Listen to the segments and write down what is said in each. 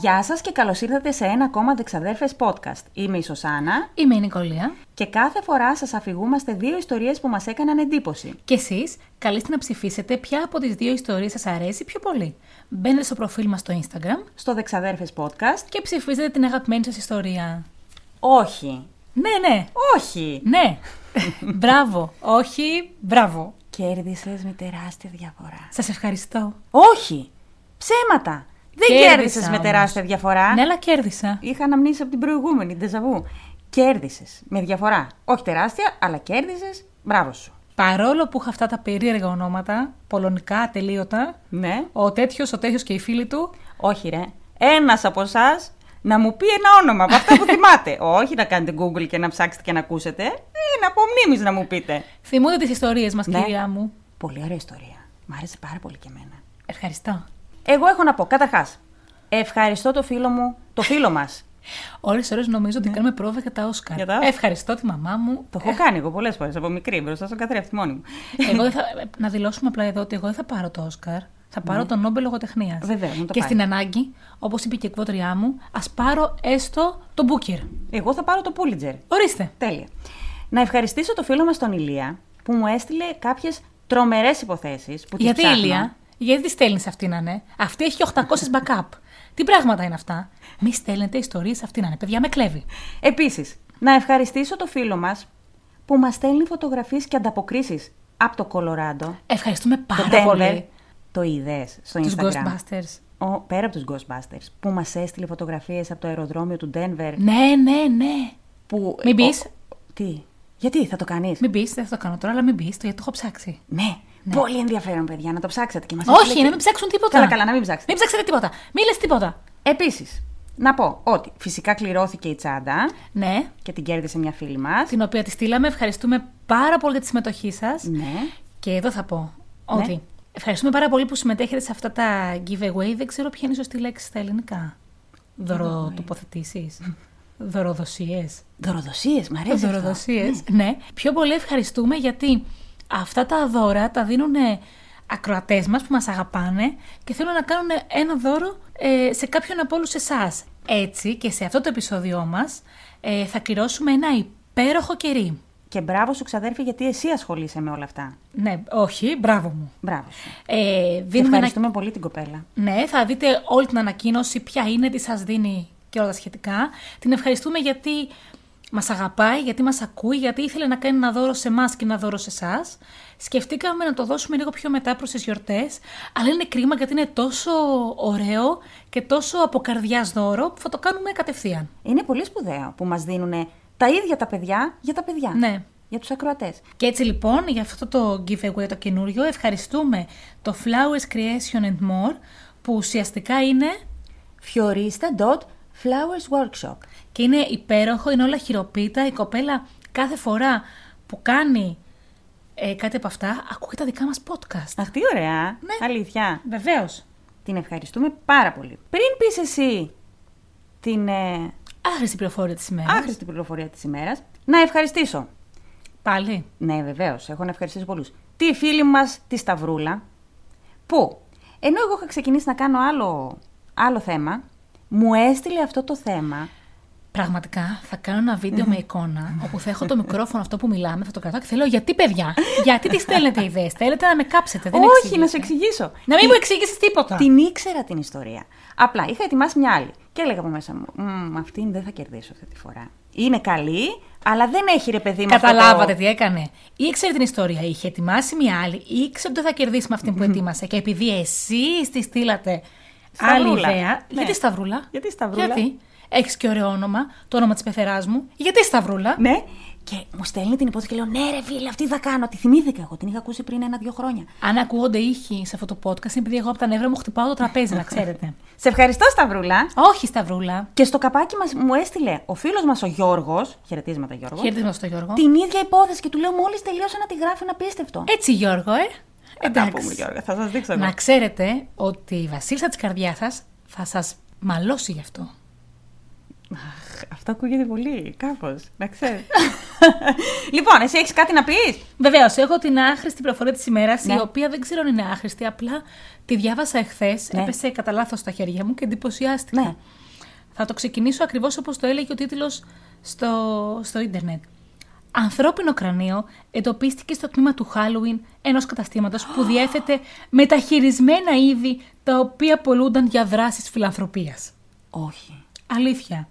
Γεια σας και καλώς ήρθατε σε ένα ακόμα Δεξαδέρφες podcast. Είμαι η Σωσάνα Είμαι η Νικολία. και κάθε φορά σας αφηγούμαστε δύο ιστορίες που μας έκαναν εντύπωση. Και εσείς καλείστε να ψηφίσετε ποια από τις δύο ιστορίες σας αρέσει πιο πολύ. Μπαίνετε στο προφίλ μας στο Instagram Στο Δεξαδέρφες podcast, και ψηφίζετε την αγαπημένη σας ιστορία. όχι, Ναι, ναι, όχι. ναι. μπράβο. Όχι, μπράβο. Κέρδισες με τεράστια διαφορά. Σας ευχαριστώ. Όχι, ψέματα. Δεν Κέρδισα κέρδισες με όμως. τεράστια διαφορά. Ναι, αλλά κέρδισα. Είχα αναμνήσει από την προηγούμενη, ντεζαβού. Κέρδισες με διαφορά. Όχι τεράστια, αλλά κέρδισες. Μπράβο σου. Παρόλο που είχα αυτά τα περίεργα ονόματα, πολωνικά, ατελείωτα, Ναι. ο τέτοιος, ο τέτοιος και οι φίλοι του, Όχι, ρε. Ένας από εσάς να μου πει ένα όνομα από αυτά που θυμάται. Όχι να κάνετε Google και να ψάξετε και να ακούσετε. Είναι από μνήμης να μου πείτε. θυμούνται τις ιστορίες μας, Ναι. κυρία μου. Πολύ ωραία ιστορία. Μ' άρεσε πάρα πολύ και εμένα. Ευχαριστώ. Εγώ έχω να πω, καταρχάς. Ευχαριστώ το φίλο μου, το φίλο μας. Όλες τι ώρες νομίζω ότι κάνουμε πρόβα για τα Όσκαρ. Για τα- Ευχαριστώ τη μαμά μου. Το έχω κάνει εγώ πολλές φορές από μικρή μπροστά στον καθρέφτη μόνη μου. Εγώ δεν θα, να δηλώσουμε απλά εδώ ότι εγώ δεν θα πάρω το Όσκαρ. Θα πάρω τον Νόμπελ Λογοτεχνίας. Βεβαίως, να το Και πάρεις. στην ανάγκη, όπως είπε και η εκβότριά μου, ας πάρω έστω τον Μπούκερ. Εγώ θα πάρω το Pulitzer. Ορίστε. Τέλεια. Να ευχαριστήσω το φίλο μας τον Ηλία που μου έστειλε κάποιες τρομερές υποθέσεις. Γιατί η Ηλία, γιατί τη στέλνεις αυτή να είναι; Αυτή έχει 800 backup. Τι πράγματα είναι αυτά; Μη στέλνετε ιστορίες αυτή να είναι. Παιδιά, με κλέβει. Επίσης, να ευχαριστήσω το φίλο μας που μας στέλνει φωτογραφίες και ανταποκρίσεις από το Κολοράντο. Ευχαριστούμε Το πάρα Denver. πολύ. Το είδες στο Τους Instagram. Ghostbusters. Ο, πέρα από τους Ghostbusters, που μας έστειλε φωτογραφίες από το αεροδρόμιο του Denver. Ναι, ναι, ναι. Που, Μην πεις. ο- τι, γιατί θα το κάνεις; Μην πεις, δεν θα το κάνω τώρα, αλλά μην πεις, γιατί το έχω ψάξει. Ναι, πολύ ενδιαφέρον, παιδιά, να το ψάξετε και μας Όχι, έστειλε να και- μην ψάξουν τίποτα. Καλά, καλά, να μην ψάξετε. Μην ψάξετε τίποτα. Μην λες τίποτα. Επίσης, να πω ότι φυσικά κληρώθηκε η τσάντα Ναι, και την κέρδισε μια φίλη μας. την οποία τη στείλαμε. Ευχαριστούμε πάρα πολύ για τη συμμετοχή σας. Ναι. Και εδώ θα πω ότι ευχαριστούμε πάρα πολύ που συμμετέχετε σε αυτά τα giveaway. Δεν ξέρω ποια είναι η σωστή λέξη στα ελληνικά. Δωροτοποθετήσει. Δωροδοσίες. Δωροδοσίες, μ' αρέσει. αυτό. Δωροδοσίες. Ναι. Πιο πολύ ευχαριστούμε γιατί αυτά τα δώρα τα δίνουν ακροατές μας που μας αγαπάνε και θέλουν να κάνουν ένα δώρο ε, σε κάποιον από όλους εσάς. Έτσι και σε αυτό το επεισόδιό μας ε, θα κληρώσουμε ένα υπέροχο κερί. Και μπράβο σου, ξαδέρφη, γιατί εσύ ασχολείσαι με όλα αυτά. Ναι, όχι, μπράβο μου. Μπράβο σου. Ε, Και δίνουμε ένα... ευχαριστούμε πολύ την κοπέλα. Ναι, θα δείτε όλη την ανακοίνωση, ποια είναι, τι σας δίνει και όλα τα σχετικά. Την ευχαριστούμε γιατί μας αγαπάει, γιατί μας ακούει, γιατί ήθελε να κάνει ένα δώρο σε εμάς και ένα δώρο σε εσάς. Σκεφτήκαμε να το δώσουμε λίγο πιο μετά προς τις γιορτές, αλλά είναι κρίμα γιατί είναι τόσο ωραίο και τόσο από καρδιάς δώρο που θα το κάνουμε κατευθείαν. Είναι πολύ σπουδαίο που μας δίνουν τα ίδια τα παιδιά για τα παιδιά. Ναι. Για τους ακροατές. Και έτσι λοιπόν για αυτό το giveaway το καινούριο ευχαριστούμε το Flowers Creation and More που ουσιαστικά είναι Fiorista.flowers workshop. Και είναι υπέροχο, είναι όλα χειροποίητα. Η κοπέλα κάθε φορά που κάνει ε, κάτι από αυτά, ακούει τα δικά μας podcast. Αχ, τι ωραία. Ναι. Αλήθεια. Βεβαίως. Την ευχαριστούμε πάρα πολύ. Πριν πεις εσύ την ε, Άχρηστη πληροφορία της ημέρας. άχρηστη πληροφορία της ημέρας, να ευχαριστήσω. Πάλι. Ναι, βεβαίως, έχω να ευχαριστήσω πολλούς. Τη φίλη μας τη Σταυρούλα, που ενώ εγώ είχα ξεκινήσει να κάνω άλλο, άλλο θέμα, μου έστειλε αυτό το θέμα. Πραγματικά θα κάνω ένα βίντεο με εικόνα όπου θα έχω το μικρόφωνο αυτό που μιλάμε, θα το κρατάω και θα λέω γιατί παιδιά, γιατί τι στέλνετε ιδέες, θέλετε να με κάψετε. Δεν Όχι, εξηγείτε. να σου εξηγήσω. Να μην μου εξηγήσεις τίποτα. Την ήξερα την ιστορία. Απλά είχα ετοιμάσει μια άλλη. Και έλεγα από μέσα μου, «Μμμ, αυτήν δεν θα κερδίσω αυτή τη φορά. Είναι καλή, αλλά δεν έχει ρε παιδί μου. αυτό το- Καταλάβατε τι έκανε. Ήξερε την ιστορία, είχε ετοιμάσει μια άλλη, ήξερε ότι θα κερδίσει με αυτή που ετοίμασε. Και επειδή εσείς τη στείλατε άλλη Σταυρούλα. ιδέα. Ναι. Γιατί Σταυρούλα; Γιατί Σταυρούλα; Γιατί; Έχεις και ωραίο όνομα, το όνομα της πεθεράς μου. Γιατί Σταυρούλα; Ναι. Και μου στέλνει την υπόθεση και λέω: Ναι, ρε φίλε, αυτή θα κάνω. Τη θυμήθηκα εγώ. Την είχα ακούσει πριν ένα-δύο χρόνια. Αν ακούγονται ήχοι σε αυτό το podcast, είναι επειδή εγώ από τα νεύρα μου χτυπάω το τραπέζι, να ξέρετε. Σε ευχαριστώ, Σταυρούλα. Όχι, Σταυρούλα. Και στο καπάκι μας, μου έστειλε ο φίλος μας ο Γιώργος, χαιρετίσματα Γιώργο, Χαιρετίσματα στο Γιώργο. την ίδια υπόθεση και του λέω μόλις τελείωσα να τη γράφει ένα απίστευτο. Έτσι, Γιώργο, ε. Θα πούμε, Εντάξει. Γιώργο, θα σας δείξω εγώ. Να ξέρετε ότι η βασίλισσα της καρδιάς σας θα σας μαλώσει γι' αυτό. Αχ, αυτό ακούγεται πολύ, κάπως, να ξέρεις. λοιπόν, εσύ έχεις κάτι να πεις; Βεβαίως, έχω την άχρηστη προφορά της ημέρας, Ναι. η οποία δεν ξέρω αν είναι άχρηστη, απλά τη διάβασα εχθές, Ναι. έπεσε κατά λάθος στα χέρια μου και εντυπωσιάστηκα. Ναι. Θα το ξεκινήσω ακριβώς όπως το έλεγε ο τίτλος στο, στο ίντερνετ. Ανθρώπινο κρανίο εντοπίστηκε στο τμήμα του Halloween ενός καταστήματος που διέθετε μεταχειρισμένα είδη τα οποία πολλούνταν για δράσεις φιλανθρωπίας. Όχι. Αλήθεια.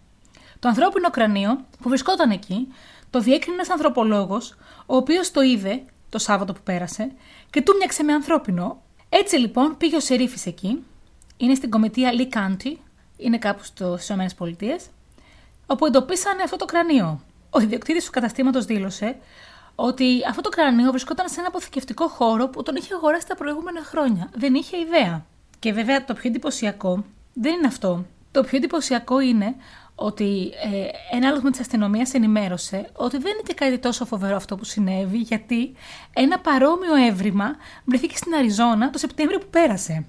Το ανθρώπινο κρανίο που βρισκόταν εκεί το διέκρινε ένας ανθρωπολόγος ο οποίος το είδε το Σάββατο που πέρασε και του μοιάξε με ανθρώπινο. Έτσι λοιπόν πήγε ο Σερίφης εκεί, είναι στην κομιτεία Lee County, είναι κάπου στο- στις ΗΠΑ, Πολιτείες, όπου εντοπίσανε αυτό το κρανίο. Ο ιδιοκτήτης του καταστήματος δήλωσε ότι αυτό το κρανίο βρισκόταν σε ένα αποθηκευτικό χώρο που τον είχε αγοράσει τα προηγούμενα χρόνια. Δεν είχε ιδέα. Και βέβαια το πιο εντυπωσιακό δεν είναι αυτό. Το πιο εντυπωσιακό είναι ότι ε, ένα άλογο τη αστυνομία ενημέρωσε ότι δεν είναι και κάτι τόσο φοβερό αυτό που συνέβη, γιατί ένα παρόμοιο έβριμα βρεθήκε στην Αριζόνα το Σεπτέμβριο που πέρασε.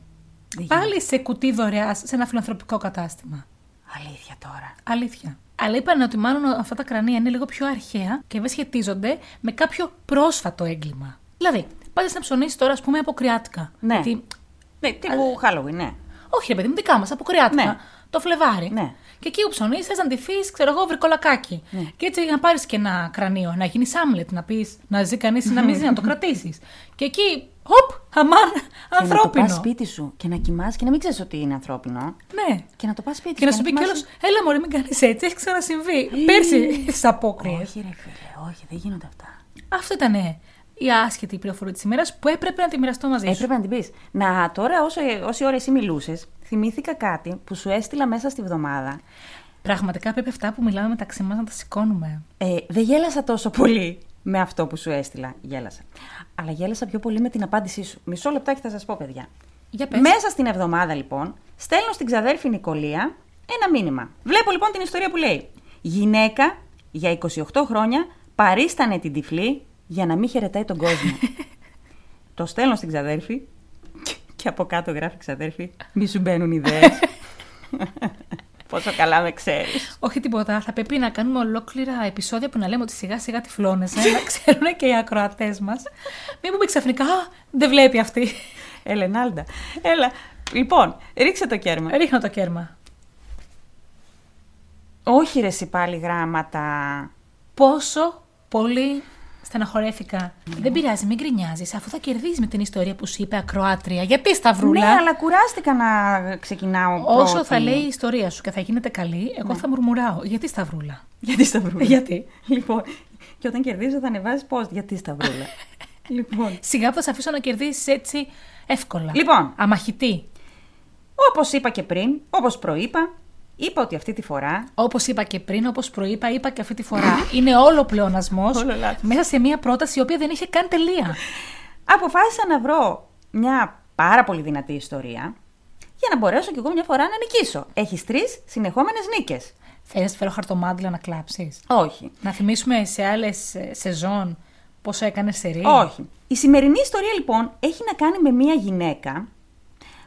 Δεν Πάλι σε κουτί δωρεάς σε ένα φιλανθρωπικό κατάστημα. Αλήθεια τώρα. Αλήθεια. Αλλά είπαν ότι μάλλον αυτά τα κρανία είναι λίγο πιο αρχαία και δεν σχετίζονται με κάποιο πρόσφατο έγκλημα. Δηλαδή, πάτε να ψωνίσει τώρα, ας πούμε, από κρυάτικα. Ναι. Γιατί, Ναι, τύπου Halloween, ναι. όχι, ρε παιδί μου, δικά μας, από κρυάτικα. Ναι. Το Φλεβάρι. Ναι. Και εκεί που ψωνίσει, θες να ντυθεί, ξέρω εγώ, βρικολακάκι. Ναι. Και έτσι να πάρεις και ένα κρανίο, να γίνεις άμλετ, να πεις να ζει κανείς ή να μην ζει, να το κρατήσεις. Και εκεί, χοπ, αμάν, Και να το ανθρώπινο. πας σπίτι σου και να κοιμάσαι και να μην ξέρεις ότι είναι ανθρώπινο. Ναι. Και να το πας σπίτι Και να σου πει κοιμάσαι- κιόλα, έλα μωρή, μην κάνεις έτσι, έχει ξανασυμβεί. Πέρσι στι απόκριες. Όχι, ρε φίλε, όχι, δεν γίνονται αυτά. Αυτό ήταν η άσχετη πληροφορία της ημέρας που έπρεπε να τη μοιραστώ μαζί σου. Έπρεπε να την πεις. Να τώρα, όσο, όση ώρα εσύ μιλούσες, θυμήθηκα κάτι που σου έστειλα μέσα στη βδομάδα. Πραγματικά πρέπει αυτά που μιλάμε μεταξύ μας να τα σηκώνουμε. Ε, δεν γέλασα τόσο πολύ με αυτό που σου έστειλα. Γέλασα. Αλλά γέλασα πιο πολύ με την απάντησή σου. Μισό λεπτάκι θα σας πω, παιδιά. Για πες. Μέσα στην εβδομάδα, λοιπόν, στέλνω στην ξαδέρφη Νικολία ένα μήνυμα. Βλέπω λοιπόν την ιστορία που λέει: Γυναίκα για 28 χρόνια παρίστανε την τυφλή για να μην χαιρετάει τον κόσμο. Το στέλνω στην ξαδέρφη και από κάτω γράφει ξαδέρφη: Μη σου μπαίνουν ιδέες. Πόσο καλά με ξέρεις. Όχι τίποτα. Θα πρέπει να κάνουμε ολόκληρα επεισόδια που να λέμε ότι σιγά σιγά τυφλώνεσαι, να ξέρουν και οι ακροατές μας. Μην πούμε ξαφνικά, «Α, δεν βλέπει αυτή. Ελενάλντα. Έλα. Λοιπόν, ρίξε το κέρμα. Ρίχνω το κέρμα. Όχι ρε εσύ πάλι γράμματα. Πόσο πολύ στεναχωρέθηκα. Δεν πειράζει, μην γκρινιάζεις, αφού θα κερδίσει με την ιστορία που σου είπε ακροάτρια. Γιατί σταυρούλα. Ναι, αλλά κουράστηκα να ξεκινάω Όσο πρώτη. θα λέει η ιστορία σου και θα γίνεται καλή, εγώ θα μουρμουράω. Γιατί σταυρούλα; Γιατί σταυρούλα; Γιατί; Λοιπόν, και όταν κερδίζω θα ανεβάζεις post. Γιατί σταυρούλα; λοιπόν. Σιγά που θα σε αφήσω να κερδίσεις έτσι εύκολα. Λοιπόν. Αμαχητή. Όπως είπα και πριν, όπως προείπα, είπα ότι αυτή τη φορά. Όπως είπα και πριν, όπως προείπα, είπα και αυτή τη φορά. είναι όλο πλεονασμός Όλο λάθος. μέσα σε μια πρόταση η οποία δεν είχε καν τελεία. Αποφάσισα να βρω μια πάρα πολύ δυνατή ιστορία για να μπορέσω κι εγώ μια φορά να νικήσω. Έχεις τρεις συνεχόμενες νίκες. Θε να σου φέρω χαρτομάτιλα να κλάψεις; Όχι. Να θυμίσουμε σε άλλες σεζόν πόσο έκανε σερή. Όχι. Η σημερινή ιστορία λοιπόν έχει να κάνει με μια γυναίκα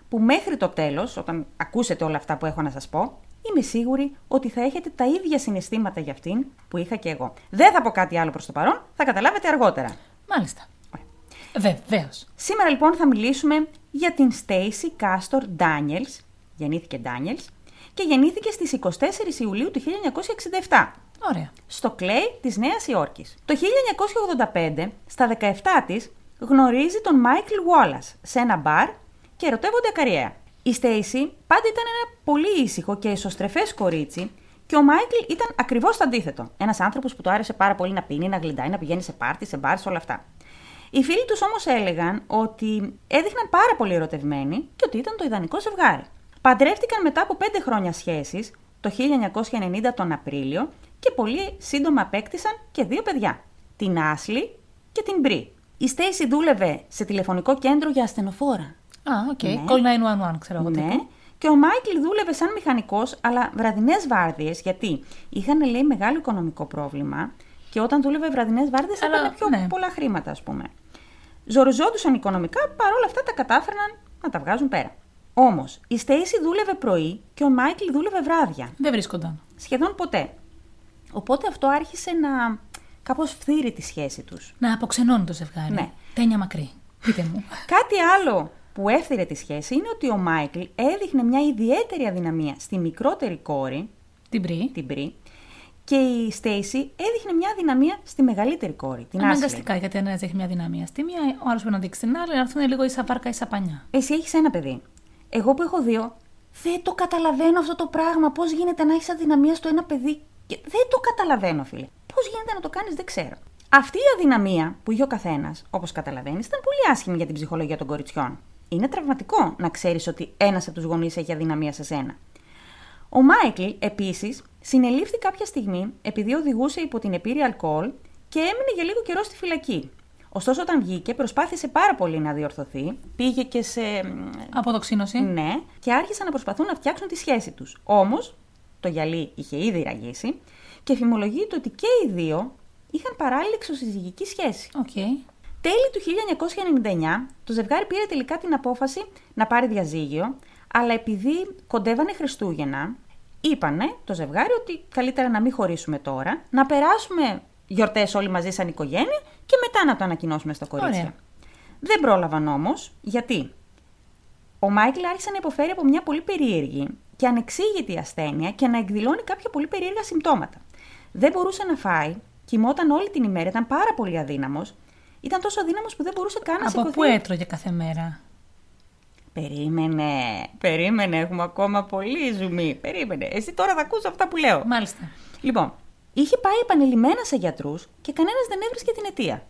που μέχρι το τέλος, όταν ακούσετε όλα αυτά που έχω να σας πω, είμαι σίγουρη ότι θα έχετε τα ίδια συναισθήματα για αυτήν που είχα και εγώ. Δεν θα πω κάτι άλλο προς το παρόν, θα καταλάβετε αργότερα. Μάλιστα. Ωραία. Βεβαίω. Σήμερα λοιπόν θα μιλήσουμε για την Stacy Castor Daniels, γεννήθηκε Daniels, και γεννήθηκε στις 24 Ιουλίου του 1967 Ωραία. στο Κλέι της Νέας Υόρκης. Το 1985, στα 17 της, γνωρίζει τον Μάικλ Wallace σε ένα μπαρ και ερωτεύονται ακαριέα. Η Στέισι πάντα ήταν ένα πολύ ήσυχο και εσωστρεφές κορίτσι και ο Μάικλ ήταν ακριβώς το αντίθετο. Ένας άνθρωπος που του άρεσε πάρα πολύ να πίνει, να γλυντάει, να πηγαίνει σε πάρτι, σε μπαρ, σε όλα αυτά. Οι φίλοι τους όμως έλεγαν ότι έδειχναν πάρα πολύ ερωτευμένοι και ότι ήταν το ιδανικό ζευγάρι. Παντρεύτηκαν μετά από πέντε χρόνια σχέσης, το 1990 τον Απρίλιο, και πολύ σύντομα απέκτησαν και δύο παιδιά, την Άσλι και την Μπρι. Η Στέισι δούλευε σε τηλεφωνικό κέντρο για ασθενοφόρα. Α, οκ. Ναι. Call 911, ξέρω εγώ. Ναι. τύπου. Και ο Μάικλ δούλευε σαν μηχανικός, αλλά βραδινές βάρδιες, γιατί είχαν λέει μεγάλο οικονομικό πρόβλημα και όταν δούλευε βραδινές βάρδιες Αλλά, έπαιρνε πιο ναι. πολλά χρήματα, ας πούμε. Ζοριζόντουσαν οικονομικά, παρόλα αυτά τα κατάφερναν να τα βγάζουν πέρα. Όμως, η Στέισι δούλευε πρωί και ο Μάικλ δούλευε βράδια. Δεν βρίσκονταν. Σχεδόν ποτέ. Οπότε αυτό άρχισε να κάπως φθείρει τη σχέση τους. Να αποξενώνει το ζευγάρι. Ναι. Τένια μακρύ. Πείτε μου. Κάτι άλλο που έφθειρε τη σχέση είναι ότι ο Μάικλ έδειχνε μια ιδιαίτερη αδυναμία στη μικρότερη κόρη, Την πρι. την Πρι, και η Στέισι έδειχνε μια αδυναμία στη μεγαλύτερη κόρη, την Άσλι. Αναγκαστικά, γιατί ένα έχει μια δυναμία στη μία, ο άλλος πρέπει να δείξει την άλλη, να έρθουν λίγο ίσα βάρκα ίσα πανιά. Εσύ έχεις ένα παιδί. Εγώ που έχω δύο, δεν το καταλαβαίνω αυτό το πράγμα. Πώς γίνεται να έχεις αδυναμία στο ένα παιδί; Και δεν το καταλαβαίνω, φίλε. Πώς γίνεται να το κάνεις, δεν ξέρω. Αυτή η αδυναμία που είχε ο καθένας, όπως καταλαβαίνεις, ήταν πολύ άσχημη για την ψυχολογία των κοριτσιών. Είναι τραυματικό να ξέρεις ότι ένας από τους γονείς έχει αδυναμία σε σένα. Ο Μάικλ, επίσης, συνελήφθη κάποια στιγμή επειδή οδηγούσε υπό την επήρεια αλκοόλ και έμεινε για λίγο καιρό στη φυλακή. Ωστόσο, όταν βγήκε, προσπάθησε πάρα πολύ να διορθωθεί. Πήγε και σε. Αποτοξίνωση. Ναι, και άρχισαν να προσπαθούν να φτιάξουν τη σχέση τους. Όμως, το γυαλί είχε ήδη ραγίσει και φημολογείται ότι και οι δύο είχαν παράλληλη εξωσυζυγική σχέση. Οκ. Τέλη του 1999, το ζευγάρι πήρε τελικά την απόφαση να πάρει διαζύγιο, αλλά επειδή κοντεύανε Χριστούγεννα, είπανε το ζευγάρι ότι καλύτερα να μην χωρίσουμε τώρα, να περάσουμε γιορτές όλοι μαζί σαν οικογένεια και μετά να το ανακοινώσουμε στα κορίτσια. Ωραία. Δεν πρόλαβαν όμως, γιατί ο Μάικλ άρχισε να υποφέρει από μια πολύ περίεργη και ανεξήγητη ασθένεια και να εκδηλώνει κάποια πολύ περίεργα συμπτώματα. Δεν μπορούσε να φάει, κοιμόταν όλη την ημέρα, ήταν πάρα πολύ αδύναμος. Ήταν τόσο αδύναμος που δεν μπορούσε καν να Από σηκωθεί. πού έτρωγε κάθε μέρα; Περίμενε, περίμενε, έχουμε ακόμα πολύ ζουμί. Περίμενε. Εσύ τώρα θα ακούσει αυτά που λέω. Μάλιστα. Λοιπόν, είχε πάει επανειλημμένα σε γιατρούς και κανένας δεν έβρισκε την αιτία.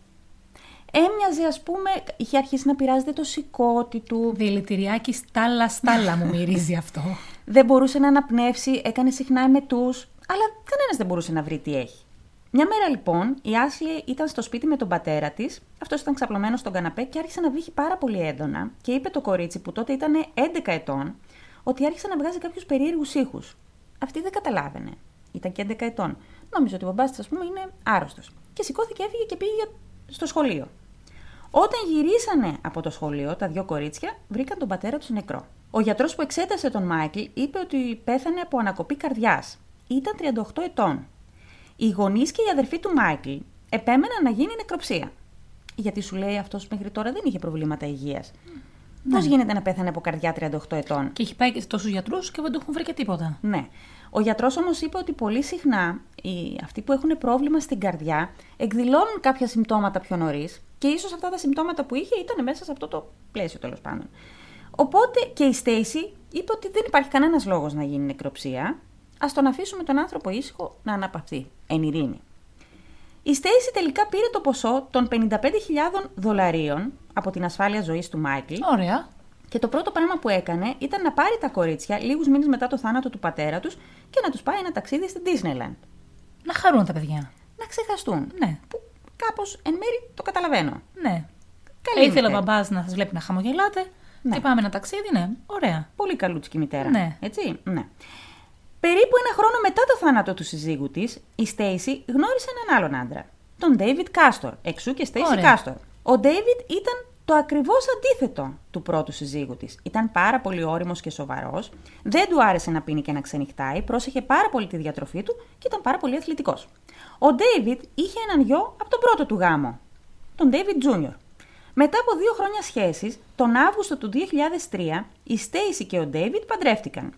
Έμοιαζε, ας πούμε, είχε αρχίσει να πειράζεται το σηκώτη του, Δηλητηριάκι στάλα στάλα μου μυρίζει αυτό. δεν μπορούσε να αναπνεύσει, έκανε συχνά εμετούς, αλλά κανένας δεν μπορούσε να βρει τι έχει. Μια μέρα λοιπόν, η Άσλι ήταν στο σπίτι με τον πατέρα της, αυτός ήταν ξαπλωμένος στον καναπέ και άρχισε να βύχει πάρα πολύ έντονα και είπε το κορίτσι που τότε ήταν 11 ετών ότι άρχισε να βγάζει κάποιους περίεργους ήχους. Αυτή δεν καταλάβαινε. Ήταν και 11 ετών. Νόμιζε ότι ο μπαμπάς της, ας πούμε, είναι άρρωστος. Και σηκώθηκε, έφυγε και πήγε για- στο σχολείο. Όταν γυρίσανε από το σχολείο, τα δύο κορίτσια βρήκαν τον πατέρα τους νεκρό. Ο γιατρός που εξέτασε τον Μάικλ είπε ότι πέθανε από ανακοπή καρδιάς. Ήταν 38 ετών. Οι γονείς και οι αδερφοί του Μάικλ επέμεναν να γίνει νεκροψία. Γιατί σου λέει αυτός μέχρι τώρα δεν είχε προβλήματα υγείας. Πώς γίνεται να πέθανε από καρδιά 38 ετών; και έχει πάει και στους γιατρούς και δεν του έχουν βρει και τίποτα. Ναι. Ο γιατρός όμως είπε ότι πολύ συχνά οι, αυτοί που έχουν πρόβλημα στην καρδιά εκδηλώνουν κάποια συμπτώματα πιο νωρίς και ίσως αυτά τα συμπτώματα που είχε ήταν μέσα σε αυτό το πλαίσιο τέλος πάντων. Οπότε και η Στέισι είπε ότι δεν υπάρχει κανένας λόγος να γίνει νεκροψία. Α τον αφήσουμε τον άνθρωπο ήσυχο να αναπαυθεί εν ειρήνη. Η Στέισι τελικά πήρε το ποσό των 55.000 δολαρίων από την ασφάλεια ζωής του Μάικλ Ωραία. και το πρώτο πράγμα που έκανε ήταν να πάρει τα κορίτσια λίγους μήνες μετά το θάνατο του πατέρα τους και να τους πάει ένα ταξίδι στην Disneyland. Να χαρούν τα παιδιά. Να ξεχαστούν. Ναι. Που κάπως εν μέρη το καταλαβαίνω. Ναι. Καλή Ε, ήθελε ο μητέρα. μπαμπάς να σας βλέπει να χαμογελάτε. Ναι. Και πάμε ένα ταξίδι, ναι. Ωραία. Πολύ καλούτσικη μητέρα. Ναι. Έτσι, ναι. Περίπου ένα χρόνο μετά το θάνατο του συζύγου της, η Στέισι γνώρισε έναν άλλον άντρα. Τον David Κάστορ. Εξού και Στέισι Ωραία. Κάστορ. Ο David ήταν το ακριβώς αντίθετο του πρώτου συζύγου της. Ήταν πάρα πολύ όριμος και σοβαρός, δεν του άρεσε να πίνει και να ξενυχτάει, πρόσεχε πάρα πολύ τη διατροφή του και ήταν πάρα πολύ αθλητικός. Ο David είχε έναν γιο από τον πρώτο του γάμο, τον David Jr. Μετά από δύο χρόνια σχέσης, τον Αύγουστο του 2003, η Στέισι και ο David παντρεύτηκαν.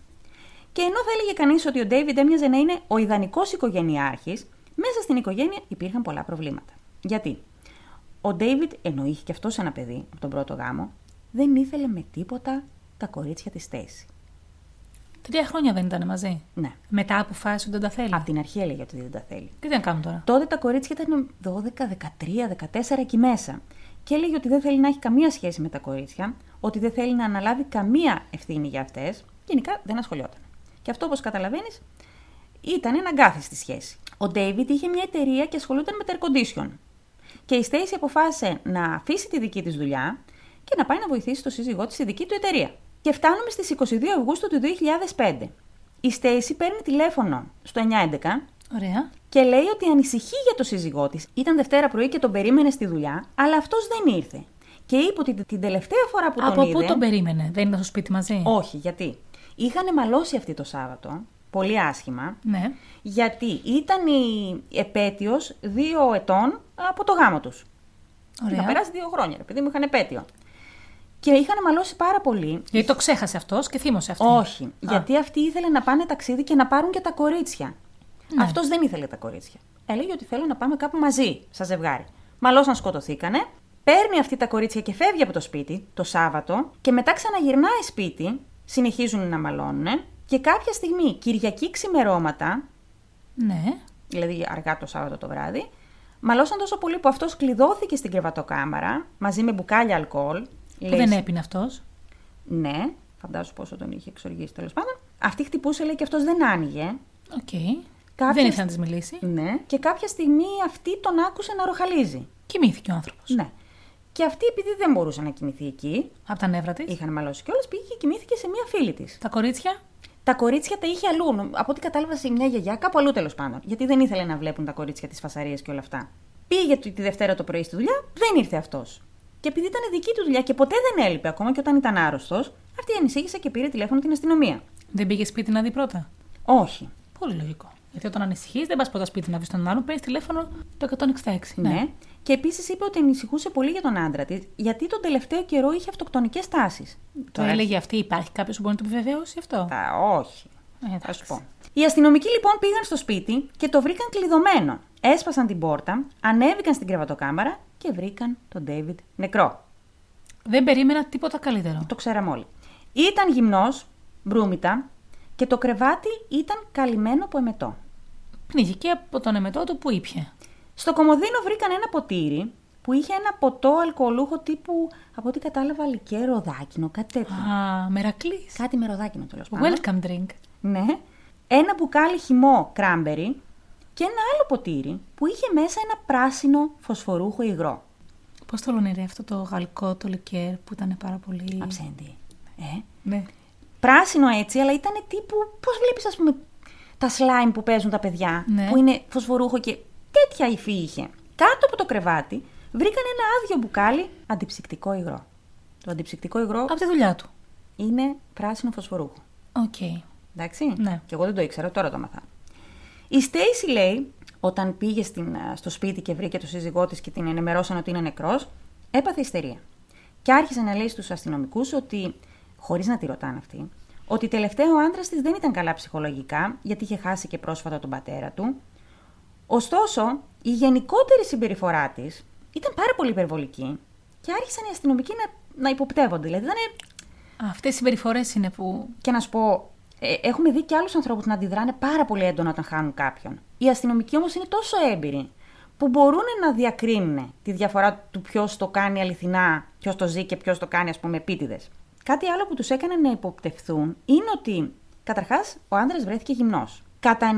Και ενώ θα έλεγε κανείς ότι ο David έμοιαζε να είναι ο ιδανικός οικογενειάρχης, μέσα στην οικογένεια υπήρχαν πολλά προβλήματα. Γιατί; Ο David, ενώ είχε και αυτός ένα παιδί από τον πρώτο γάμο, δεν ήθελε με τίποτα τα κορίτσια της Στέισι. Τρία χρόνια δεν ήταν μαζί; Ναι. Μετά αποφάσισε ότι δεν τα θέλει; Από την αρχή έλεγε ότι δεν τα θέλει. Τι δεν κάνουν τώρα; Τότε τα κορίτσια ήταν 12, 13, 14 εκεί μέσα. Και έλεγε ότι δεν θέλει να έχει καμία σχέση με τα κορίτσια, ότι δεν θέλει να αναλάβει καμία ευθύνη για αυτές. Γενικά δεν ασχολιόταν. Και αυτό, όπως καταλαβαίνεις, ήταν ένα γκάθι στη σχέση. Ο Ντέιβιτ είχε μια εταιρεία και ασχολούταν με τα air condition. Και η Στέισι αποφάσισε να αφήσει τη δική της δουλειά και να πάει να βοηθήσει το σύζυγό της στη δική του εταιρεία. Και φτάνουμε στις 22 Αυγούστου του 2005. Η Στέισι παίρνει τηλέφωνο στο 911 Ωραία. και λέει ότι ανησυχεί για το σύζυγό της. Ήταν Δευτέρα πρωί και τον περίμενε στη δουλειά, αλλά αυτός δεν ήρθε. Και είπε ότι την τελευταία φορά που Από τον πού είδε. τον περίμενε, δεν ήταν στο σπίτι μαζί; Όχι, γιατί; Είχαν μαλώσει αυτή το Σάββατο πολύ άσχημα. Ναι. Γιατί ήταν η επέτειος δύο ετών από το γάμο τους. Ωραία. Είχα περάσει δύο χρόνια, επειδή μου είχαν επέτειο. Και είχαν μαλώσει πάρα πολύ. Γιατί το ξέχασε αυτός και θύμωσε αυτή. Όχι. Γιατί αυτή ήθελε να πάνε ταξίδι και να πάρουν και τα κορίτσια. Ναι. Αυτός δεν ήθελε τα κορίτσια. Έλεγε ότι θέλω να πάμε κάπου μαζί, σαν ζευγάρι. Μαλώσαν σκοτωθήκανε. Παίρνει αυτή τα κορίτσια και φεύγει από το σπίτι το Σάββατο και μετά ξαναγυρνάει σπίτι. Συνεχίζουν να μαλώνουν. Και κάποια στιγμή, Κυριακή ξημερώματα, Ναι. δηλαδή αργά το Σάββατο το βράδυ, μαλώσαν τόσο πολύ που αυτός κλειδώθηκε στην κρεβατοκάμαρα μαζί με μπουκάλια αλκοόλ. Που Λέει, δεν έπινε αυτός. Ναι, φαντάζομαι πόσο τον είχε εξοργήσει τέλος πάντων. Αυτή χτυπούσε, λέει, και αυτός δεν άνοιγε. Οκ. Κάποιες- Δεν ήθελε να της μιλήσει. Ναι. Και κάποια στιγμή αυτή τον άκουσε να ροχαλίζει. Κοιμήθηκε ο άνθρωπος. Ναι. Και αυτή, επειδή δεν μπορούσε να κοιμηθεί εκεί, Από τα νεύρα της. είχαν μαλώσει κιόλας, πήγε και κοιμήθηκε σε μία φίλη της. Τα κορίτσια; Τα κορίτσια τα είχε αλλού. Από ό,τι κατάλαβα σε μια γιαγιά, κάπου αλλού τέλος πάντων. Γιατί δεν ήθελε να βλέπουν τα κορίτσια τις φασαρίες και όλα αυτά. Πήγε τη τη Δευτέρα το πρωί στη δουλειά, δεν ήρθε αυτός. Και επειδή ήταν δική του δουλειά και ποτέ δεν έλειπε, ακόμα και όταν ήταν άρρωστος, αυτή ανησύχησε και πήρε τηλέφωνο την αστυνομία. Δεν πήγε σπίτι να δει πρώτα; Όχι. Πολύ λογικό. Γιατί όταν ανησυχείς, δεν πας πρώτα σπίτι να βρει τον άλλον, παίρνεις τηλέφωνο το 166. Ναι. Και επίσης είπε ότι ανησυχούσε πολύ για τον άντρα της, γιατί τον τελευταίο καιρό είχε αυτοκτονικές τάσεις. Το έλεγε αυτή, υπάρχει κάποιος που μπορεί να το επιβεβαιώσει αυτό; όχι. Ε, Θα εντάξει. σου πω. Οι αστυνομικοί λοιπόν πήγαν στο σπίτι και το βρήκαν κλειδωμένο. Έσπασαν την πόρτα, ανέβηκαν στην κρεβατοκάμαρα και βρήκαν τον Ντέιβιντ νεκρό. Δεν περίμενα τίποτα καλύτερο. Το ξέραμε όλοι. Ήταν γυμνός, μπρούμητα και το κρεβάτι ήταν καλυμμένο από εμετό. Πνίγηκε από τον εμετό του που ήπια. Στο κομμωδίνο βρήκαν ένα ποτήρι που είχε ένα ποτό αλκοολούχο τύπου, από ό,τι κατάλαβα, λικέ ροδάκινο, κάτι τέτοιο. Α, μερακλή. Κάτι με ροδάκινο τέλος πάντων. Welcome drink. Ναι. Ένα μπουκάλι χυμό κράμπερι και ένα άλλο ποτήρι που είχε μέσα ένα πράσινο φωσφορούχο υγρό. Πώς το λένε ρε, αυτό το γαλλικό, το λικέρ που ήταν πάρα πολύ. Αψέντι. Ε. Ναι. Πράσινο έτσι, αλλά ήταν τύπου. Πώς βλέπεις, ας πούμε, τα slime που παίζουν τα παιδιά. Ναι. Που είναι φωσφορούχο και τέτοια υφή είχε. Κάτω από το κρεβάτι βρήκαν ένα άδειο μπουκάλι αντιψυκτικό υγρό. Το αντιψυκτικό υγρό Από τη δουλειά του. είναι πράσινο φωσφορούχο. Οκ. Εντάξει; Ναι. Και εγώ δεν το ήξερα, τώρα το 'μαθα. Η Στέισι λέει, όταν πήγε στην, α, στο σπίτι και βρήκε το σύζυγό της και την ενημερώσαν ότι είναι νεκρός, έπαθε ιστερία. Και άρχισε να λέει στους αστυνομικούς ότι, χωρίς να τη ρωτάνε αυτοί, ότι τελευταία ο άντρας της δεν ήταν καλά ψυχολογικά, γιατί είχε χάσει και πρόσφατα τον πατέρα του. Ωστόσο, η γενικότερη συμπεριφορά της ήταν πάρα πολύ υπερβολική και άρχισαν οι αστυνομικοί να, να υποπτεύονται. Δηλαδή, ήταν Αυτές οι συμπεριφορές είναι που. και να σου πω, ε, έχουμε δει και άλλους ανθρώπους να αντιδράνε πάρα πολύ έντονα όταν χάνουν κάποιον. Οι αστυνομικοί όμως είναι τόσο έμπειροι που μπορούν να διακρίνουν τη διαφορά του ποιος το κάνει αληθινά, ποιος το ζει και ποιος το κάνει, ας πούμε, επίτηδες. Κάτι άλλο που τους έκανε να υποπτευθούν είναι ότι, καταρχάς, ο άντρα βρέθηκε γυμνός. Κατά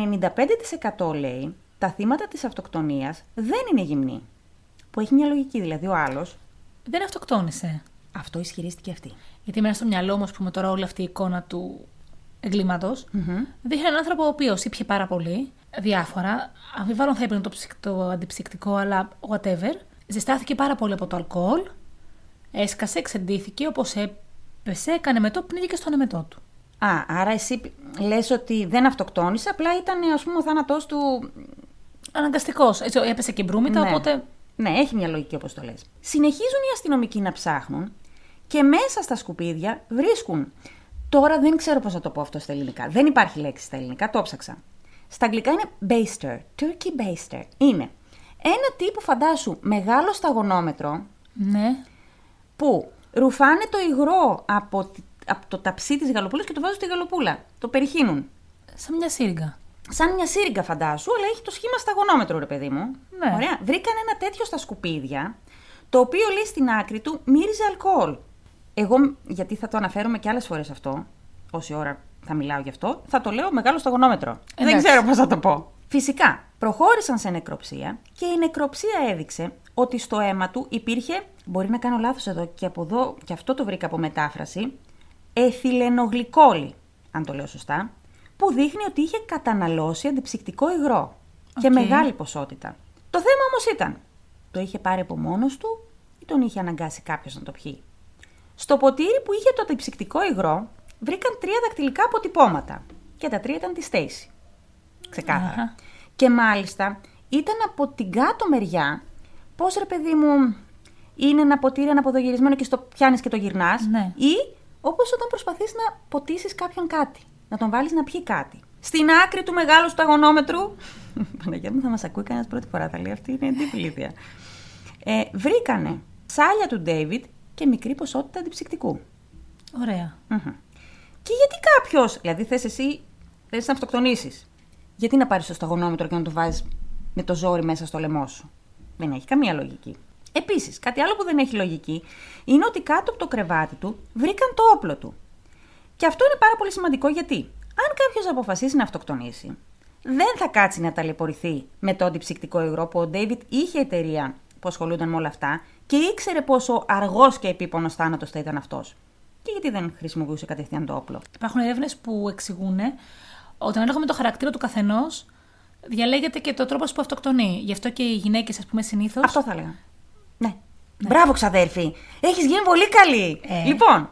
95% λέει, τα θύματα της αυτοκτονίας δεν είναι γυμνοί. Που έχει μια λογική, δηλαδή ο άλλος. Δεν αυτοκτόνησε. Αυτό ισχυρίστηκε αυτή. Γιατί μέσα στο μυαλό μου, ας πούμε, τώρα όλη αυτή η εικόνα του εγκλήματος δείχνει έναν άνθρωπο ο οποίος ήπια πάρα πολύ, διάφορα. Αμφιβάλλον θα έπαιρνε το, ψυχ- το αντιψυκτικό, αλλά whatever. Ζεστάθηκε πάρα πολύ από το αλκοόλ. Έσκασε, εξεντήθηκε, όπως έπεσε, έκανε μετό, πνίγηκε στον εμετό του. Α, άρα εσύ λες ότι δεν αυτοκτόνησε, απλά ήταν ας πούμε ο θάνατός του... Αναγκαστικός. Έτσι, έπεσε και μπρούμητα, ναι. οπότε. Ναι, έχει μια λογική όπως το λες. Συνεχίζουν οι αστυνομικοί να ψάχνουν και μέσα στα σκουπίδια βρίσκουν... Τώρα δεν ξέρω πώς θα το πω αυτό στα ελληνικά. Δεν υπάρχει λέξη στα ελληνικά, το ψάξα. Στα αγγλικά είναι baster, turkey baster. Είναι ένα τύπου φαντάσου μεγάλο σταγονόμετρο Ναι. που ρουφάνε το υγρό από, τη- από το ταψί της γαλοπούλας και το βάζουν στη γαλοπούλα. Το περιχύνουν. Σαν μια σύριγγα. Σαν μια σύριγγα, φαντάσου, αλλά έχει το σχήμα σταγονόμετρο, ρε παιδί μου. Ναι. Ωραία. Βρήκαν ένα τέτοιο στα σκουπίδια, το οποίο λέει στην άκρη του μύριζε αλκοόλ. Εγώ, γιατί θα το αναφέρομαι και άλλες φορές αυτό, όση ώρα θα μιλάω γι' αυτό, θα το λέω μεγάλο σταγονόμετρο. Δεν Εντάξει. ξέρω πώς θα το πω. Φυσικά, προχώρησαν σε νεκροψία και η νεκροψία έδειξε ότι στο αίμα του υπήρχε, μπορεί να κάνω λάθος εδώ και από εδώ, και αυτό το βρήκα από μετάφραση, εθιλενογλυκόλη, αν το λέω σωστά, που δείχνει ότι είχε καταναλώσει αντιψυκτικό υγρό και Οκ. μεγάλη ποσότητα. Το θέμα όμως ήταν, το είχε πάρει από μόνος του ή τον είχε αναγκάσει κάποιος να το πιει; Στο ποτήρι που είχε το αντιψυκτικό υγρό βρήκαν τρία δακτυλικά αποτυπώματα. και τα τρία ήταν της Στέισι. Ξεκάθαρα. Αχα. Και μάλιστα ήταν από την κάτω μεριά. Πώς ρε παιδί μου, είναι ένα ποτήρι αναποδογυρισμένο και στο πιάνεις και το γυρνάς. Ναι. Ή όπως όταν προσπαθείς να ποτίσεις κάποιον κάτι. Να τον βάλεις να πιει κάτι. Στην άκρη του μεγάλου σταγονόμετρου. Παναγία μου θα μας ακούει κανένας πρώτη φορά. Θα λέει αυτή είναι εντύπωση. Ε, βρήκανε σάλια του Ντέιβιτ και μικρή ποσότητα αντιψυκτικού. Ωραία. Μμμ. Και γιατί κάποιος, δηλαδή θες εσύ, θες να αυτοκτονήσεις. Γιατί να πάρεις το σταγονόμετρο και να το βάζεις με το ζόρι μέσα στο λαιμό σου; Δεν έχει καμία λογική. Επίσης, κάτι άλλο που δεν έχει λογική είναι ότι κάτω από το κρεβάτι του βρήκαν το όπλο του. Και αυτό είναι πάρα πολύ σημαντικό γιατί, αν κάποιος αποφασίσει να αυτοκτονήσει, δεν θα κάτσει να ταλαιπωρηθεί με το αντιψυκτικό υγρό που ο Ντέιβιτ είχε εταιρεία που ασχολούνταν με όλα αυτά και ήξερε πόσο αργός και επίπονος θάνατος θα ήταν αυτός. Και γιατί δεν χρησιμοποιούσε κατευθείαν το όπλο. Υπάρχουν έρευνες που εξηγούν ότι ανάλογα με το χαρακτήρα του καθενός διαλέγεται και το τρόπος που αυτοκτονεί. Γι' αυτό και οι γυναίκες, ας πούμε, συνήθω. Αυτό θα έλεγα. Ναι. Μπράβο, ξαδέρφη. Έχεις γίνει πολύ καλή. Ε. Λοιπόν,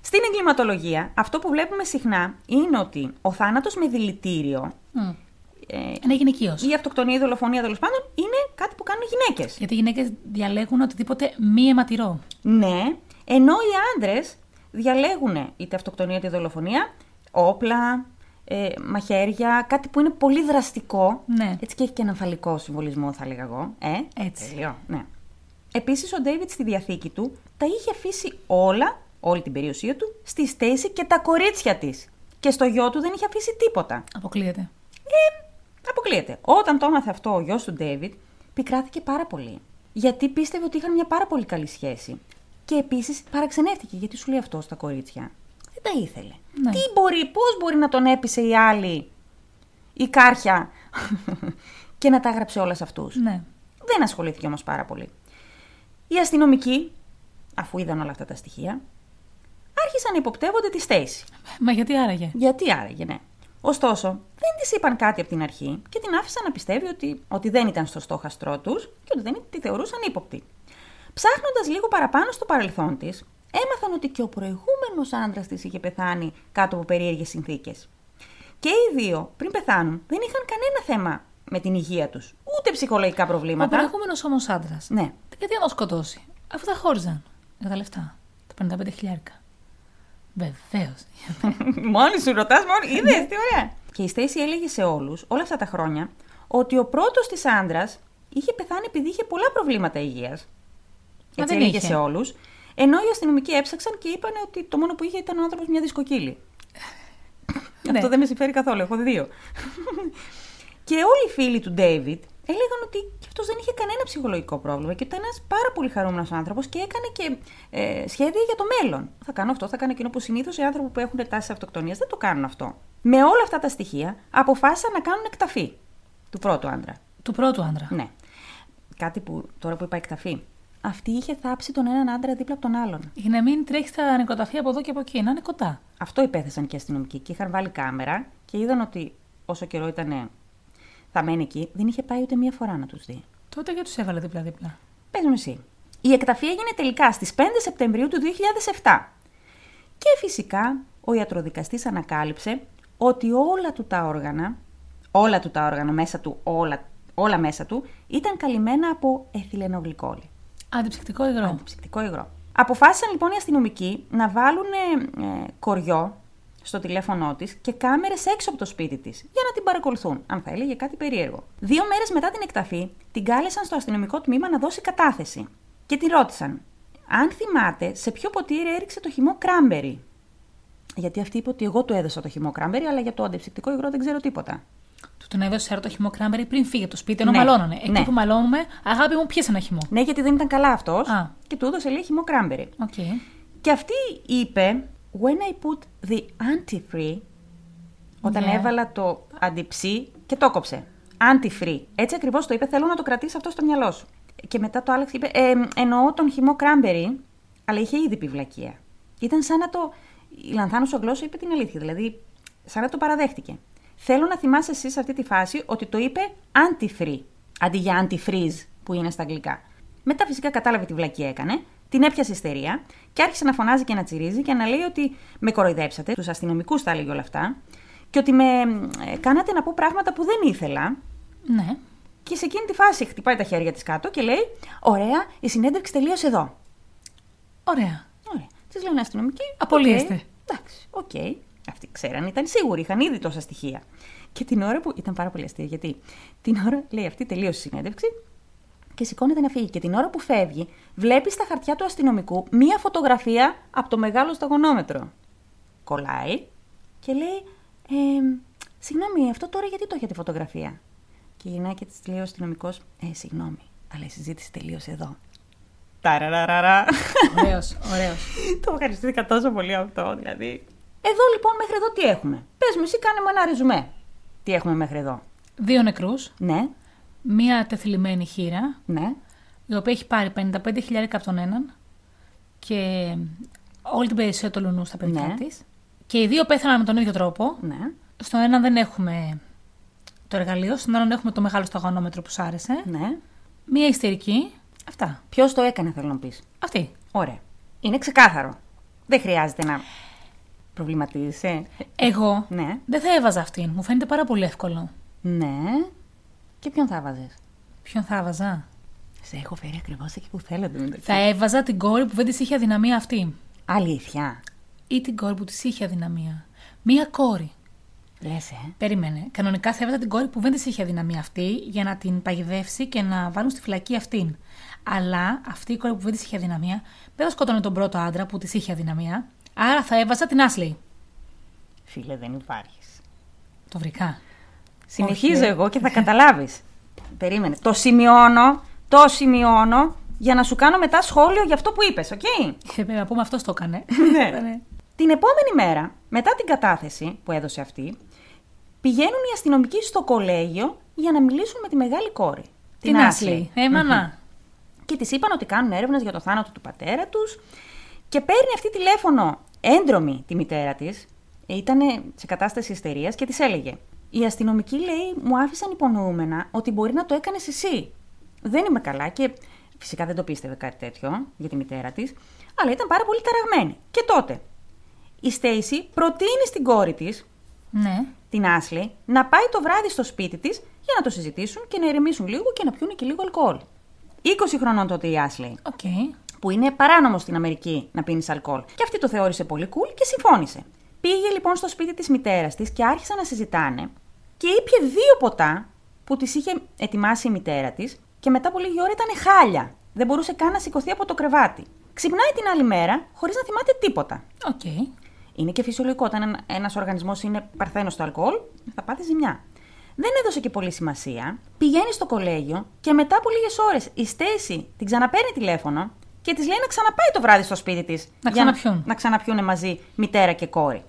στην εγκληματολογία, αυτό που βλέπουμε συχνά είναι ότι ο θάνατος με δηλητήριο ε, Είναι γυναικείο. ή η αυτοκτονία ή η δολοφονία τέλος πάντων είναι κάτι που κάνουν οι γυναίκες. Γιατί οι γυναίκες διαλέγουν οτιδήποτε μη αιματηρό. Ναι, ενώ οι άντρες διαλέγουν είτε αυτοκτονία είτε δολοφονία, όπλα, ε, μαχαίρια, κάτι που είναι πολύ δραστικό. Ναι. Έτσι και έχει και έναν φαλικό συμβολισμό, θα έλεγα εγώ. Ε, Έτσι. Τέλειο, ναι. Επίσης, ο Ντέιβιτ στη διαθήκη του τα είχε αφήσει όλα, όλη την περιουσία του, στη Στέιση και τα κορίτσια της. Και στο γιο του δεν είχε αφήσει τίποτα. Αποκλείεται. Ε, αποκλείεται. Όταν το έμαθε αυτό ο γιος του Ντέιβιτ, πικράθηκε πάρα πολύ. Γιατί πίστευε ότι είχαν μια πάρα πολύ καλή σχέση. Και επίσης παραξενεύτηκε γιατί σου λέει αυτό στα κορίτσια. Δεν τα ήθελε. Ναι. Τι μπορεί, πώς μπορεί να τον έπεισε η άλλη, η κάρχια, και να τα έγραψε όλα σε αυτούς. Ναι. Δεν ασχολήθηκε όμως πάρα πολύ. Οι αστυνομικοί, αφού είδαν όλα αυτά τα στοιχεία, άρχισαν να υποπτεύονται τη Στέιση. Μα γιατί άραγε; Γιατί άραγε, ναι. Ωστόσο, δεν της είπαν κάτι από την αρχή και την άφησαν να πιστεύει ότι, ότι δεν ήταν στο στόχαστρό τους και ότι δεν τη θεωρούσαν ύποπτη. Ψάχνοντας λίγο παραπάνω στο παρελθόν της, έμαθαν ότι και ο προηγούμενος άντρας της είχε πεθάνει κάτω από περίεργες συνθήκες. Και οι δύο, πριν πεθάνουν, δεν είχαν κανένα θέμα με την υγεία τους, ούτε ψυχολογικά Ο προβλήματα. προηγούμενος όμως άντρας. Ναι. Γιατί να το σκοτώσει, αφού τα χώριζαν για τα λεφτά. Τα 55 χιλιάρικα. Βεβαίως. Μόλι σου ρωτάς, μόνο. Είδες, τι ωραία. Και η Στέση έλεγε σε όλους, όλα αυτά τα χρόνια, ότι ο πρώτος της άντρας είχε πεθάνει επειδή είχε πολλά προβλήματα υγείας. Μα Έτσι δεν έλεγε είχε. σε όλους. Ενώ οι αστυνομικοί έψαξαν και είπαν ότι το μόνο που είχε ήταν ο άνθρωπος μια δισκοκύλη. Ναι. Αυτό δεν με συμφέρει καθόλου. Έχω δύο. και όλοι οι φίλοι του Ντέιβιτ έλεγαν ότι και αυτός δεν είχε κανένα ψυχολογικό πρόβλημα και ήταν ένας πάρα πολύ χαρούμενος άνθρωπος και έκανε και ε, σχέδια για το μέλλον. Θα κάνω αυτό, θα κάνω εκείνο που συνήθως οι άνθρωποι που έχουν τάσεις αυτοκτονίας δεν το κάνουν αυτό. Με όλα αυτά τα στοιχεία αποφάσισαν να κάνουν εκταφή του πρώτου άντρα. Του πρώτου άντρα. Ναι. Κάτι που τώρα που είπα εκταφή. Αυτή είχε θάψει τον έναν άντρα δίπλα από τον άλλον. Για να μην τρέχεις τα νεκροταφεία από εδώ και από εκεί, να είναι κοντά. Αυτό υπέθεσαν και οι αστυνομικοί και είχαν βάλει κάμερα και είδαν ότι όσο καιρό ήταν θαμένοι εκεί, δεν είχε πάει ούτε μία φορά να τους δει. Τότε γιατί τους έβαλε δίπλα-δίπλα; Πες μου εσύ. Η εκταφή έγινε τελικά στις 5 Σεπτεμβρίου του 2007. Και φυσικά ο ιατροδικαστής ανακάλυψε ότι όλα του τα όργανα, όλα του τα όργανα μέσα του, όλα, όλα μέσα του, ήταν καλυμμένα από εθιλενογλυκόλη. Αντιψυκτικό υγρό. Αντιψυκτικό υγρό. Αποφάσισαν λοιπόν οι αστυνομικοί να βάλουν ε, κοριό στο τηλέφωνό της και κάμερες έξω από το σπίτι της για να την παρακολουθούν, αν θα έλεγε κάτι περίεργο. Δύο μέρες μετά την εκταφή, την κάλεσαν στο αστυνομικό τμήμα να δώσει κατάθεση. Και την ρώτησαν, αν θυμάται σε ποιο ποτήρι έριξε το χυμό cranberry. Γιατί αυτή είπε ότι εγώ του έδωσα το χυμό cranberry, αλλά για το αντιψυκτικό υγρό δεν ξέρω τίποτα. Του τον έδωσε το χυμό cranberry πριν φύγει από το σπίτι, ενώ Ναι. μαλώνανε. Εκεί Ναι. που μαλώνουμε, αγάπη μου, πιες ένα χυμό; Ναι, γιατί δεν ήταν καλά αυτός Α. και του έδωσε λέει χυμό cranberry. Οκ. Και αυτή είπε, when I put the antifree, όταν Ναι. έβαλα το αντιψυ- και το 'κοψε. Antifree. Έτσι ακριβώς το είπε, θέλω να το κρατήσει αυτό στο μυαλό σου. Και μετά το άλλαξε, είπε, ε, εννοώ τον χυμό κράμπερι, αλλά είχε ήδη πει βλακεία. Ήταν σαν να το, η λανθάνουσα γλώσσα είπε την αλήθεια, δηλαδή σαν να το παραδέχτηκε. Θέλω να θυμάσαι εσύ σε αυτή τη φάση ότι το είπε antifree, αντί για antifreeze που είναι στα αγγλικά. Μετά φυσικά κατάλαβε τι βλακία έκανε, την έπιασε ιστερία και άρχισε να φωνάζει και να τσιρίζει και να λέει ότι με κοροϊδέψατε, τους αστυνομικούς τα έλεγε όλα αυτά. και ότι με ε, κάνατε να πω πράγματα που δεν ήθελα. Ναι. Και σε εκείνη τη φάση χτυπάει τα χέρια της κάτω και λέει: Ωραία, η συνέντευξη τελείωσε εδώ. Ωραία. Ωραία. Της λένε αστυνομικοί. Απολύεστε. «Οκ, Εντάξει, οκ. Αυτοί ξέραν, ήταν σίγουροι, είχαν ήδη τόσα στοιχεία. Και την ώρα που. ήταν πάρα πολύ αστείο, γιατί την ώρα λέει αυτή τελείωσε η συνέντευξη και σηκώνεται να φύγει. Και την ώρα που φεύγει, βλέπει στα χαρτιά του αστυνομικού μία φωτογραφία από το μεγάλο σταγονόμετρο. Κολλάει και λέει: ε, Συγγνώμη, αυτό τώρα γιατί το έχετε φωτογραφία; Και γυρνάει και της λέει ο αστυνομικός: Ε, συγγνώμη, αλλά η συζήτηση τελείωσε εδώ. Ταραραραρα. Ωραίος, ωραίος. Το ευχαριστήθηκα τόσο πολύ αυτό, δηλαδή. Εδώ λοιπόν μέχρι εδώ τι έχουμε; Πες μου εσύ κάνε μου ένα ρεζουμέ. Τι έχουμε μέχρι εδώ; Δύο νεκρούς, Ναι, μία τεθλιμμένη χείρα, ναι, η οποία έχει πάρει 55 χιλιάρικα από τον έναν και όλη την περιουσία του Λουνού στα παιδιά Ναι. της. Και οι δύο πέθαναν με τον ίδιο τρόπο. ναι. Στον έναν δεν έχουμε το εργαλείο, στον άλλον έχουμε το μεγάλο σταγονόμετρο που σ' άρεσε. ναι. Μία ιστερική. Αυτά. Ποιος το έκανε, θέλω να πεις; Αυτή. Ωραία. Είναι ξεκάθαρο. Δεν χρειάζεται να προβληματίζεσαι. Εγώ Ναι, δεν θα έβαζα αυτήν. Μου φαίνεται πάρα πολύ εύκολο. ναι. Και ποιον θα βάζε. Ποιον θα έβαζα; Σε έχω φέρει ακριβώς εκεί που θέλετε. μεταξύ. Θα έβαζα την κόρη που δεν της είχε αδυναμία αυτή. Αλήθεια. Ή την κόρη που της είχε αδυναμία. Μία κόρη. Λες, ε. Περίμενε. Κανονικά θα έβαζα την κόρη που δεν της είχε αδυναμία αυτή για να την παγιδεύσει και να βάλουν στη φυλακή αυτήν. Αλλά αυτή η κόρη που δεν της είχε αδυναμία δεν θα σκότωνε τον πρώτο άντρα που της είχε αδυναμία. Άρα θα έβαζα την Άσλey. Φίλε, δεν υπάρχεις. Το βρήκα. Συνεχίζω Όχι. εγώ και θα καταλάβεις. Περίμενε. Το σημειώνω, το σημειώνω για να σου κάνω μετά σχόλιο για αυτό που είπες, οκ; Ε, Πρέπει να πούμε αυτός το έκανε. Ναι. Ήτανε- Την επόμενη μέρα, μετά την κατάθεση που έδωσε αυτή, πηγαίνουν οι αστυνομικοί στο κολέγιο για να μιλήσουν με τη μεγάλη κόρη. Την Άσλεϊ. Ε, μανά. Και της είπαν ότι κάνουν έρευνες για το θάνατο του πατέρα τους. Και παίρνει αυτή τηλέφωνο έντρομη τη μητέρα της. Ήταν σε κατάσταση ιστερίας και της έλεγε: Οι αστυνομικοί λέει: Μου άφησαν υπονοούμενα ότι μπορεί να το έκανες εσύ. Δεν είμαι καλά και φυσικά δεν το πίστευε κάτι τέτοιο για τη μητέρα της, αλλά ήταν πάρα πολύ ταραγμένη. Και τότε η Στέισι προτείνει στην κόρη της, Ναι. την Άσλεϊ, να πάει το βράδυ στο σπίτι της για να το συζητήσουν και να ηρεμήσουν λίγο και να πιουν και λίγο αλκοόλ. 20 χρονών τότε η Άσλεϊ Οκ. που είναι παράνομο στην Αμερική να πίνεις αλκοόλ. Και αυτή το θεώρησε πολύ cool και συμφώνησε. Πήγε λοιπόν στο σπίτι της μητέρας της και άρχισαν να συζητάνε και ήπια δύο ποτά που της είχε ετοιμάσει η μητέρα της και μετά από λίγη ώρα ήταν χάλια. Δεν μπορούσε καν να σηκωθεί από το κρεβάτι. Ξυπνάει την άλλη μέρα χωρίς να θυμάται τίποτα. Οκ. Είναι και φυσιολογικό όταν ένας οργανισμός είναι παρθένος στο αλκοόλ, θα πάθει ζημιά. Δεν έδωσε και πολύ σημασία. Πηγαίνει στο κολέγιο και μετά από λίγες ώρες η Στέισι την ξαναπαίρνει τηλέφωνο και της λέει να ξαναπάει το βράδυ στο σπίτι της. Να ξαναπιούν. Να ξαναπιούν μαζί μητέρα και κόρη.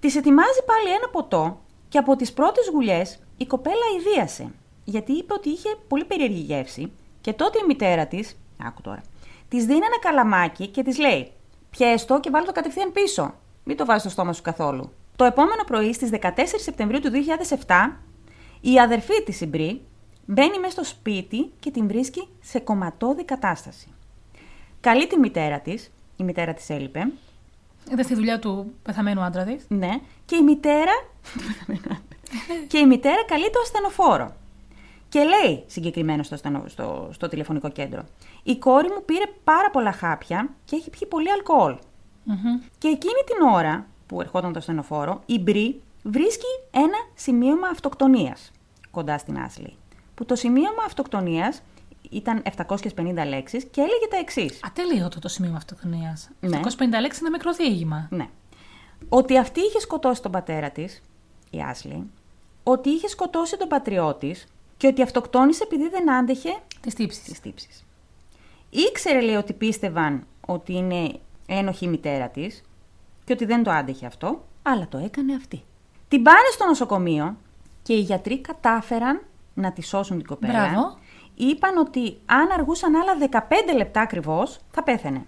Της ετοιμάζει πάλι ένα ποτό και από τις πρώτες γουλιές η κοπέλα ιδίασε. Γιατί είπε ότι είχε πολύ περίεργη γεύση και τότε η μητέρα της, άκου τώρα, της δίνει ένα καλαμάκι και της λέει: Πιέστο και βάλει το κατευθείαν πίσω. Μην το βάζεις στο στόμα σου καθόλου. Το επόμενο πρωί στις 14 Σεπτεμβρίου του 2007, η αδερφή της η Μπρι μπαίνει μέσα στο σπίτι και την βρίσκει σε κομματώδη κατάσταση. Καλεί τη μητέρα της, η μητέρα της έλειπε, Είδε στη δουλειά του πεθαμένου άντρα της. ναι, και η μητέρα. και η μητέρα καλεί το ασθενοφόρο. Και λέει συγκεκριμένα στο, ασθενο- στο, στο τηλεφωνικό κέντρο: Η κόρη μου πήρε πάρα πολλά χάπια και έχει πιει πολύ αλκοόλ. Και εκείνη την ώρα που ερχόταν το ασθενοφόρο, η Μπρι βρίσκει ένα σημείωμα αυτοκτονίας κοντά στην Άσλη. Που το σημείωμα αυτοκτονίας ήταν 750 λέξεις και έλεγε τα εξής. Ατελείωτο το σημείο αυτοκτονία. Ναι. 750 λέξεις είναι μικρό διήγημα. Ναι. Ότι αυτή είχε σκοτώσει τον πατέρα της, η Άσλη, ότι είχε σκοτώσει τον πατριό της και ότι αυτοκτόνησε επειδή δεν άντεχε Τη τύψη. τις τύψεις. Ήξερε, λέει, ότι πίστευαν ότι είναι ένοχη η μητέρα της και ότι δεν το άντεχε αυτό, αλλά το έκανε αυτή. Την πάνε στο νοσοκομείο και οι γιατροί κατάφεραν να τη σώσουν την κοπέλα. Μπράβο. Είπαν ότι αν αργούσαν άλλα 15 λεπτά ακριβώς, θα πέθαινε.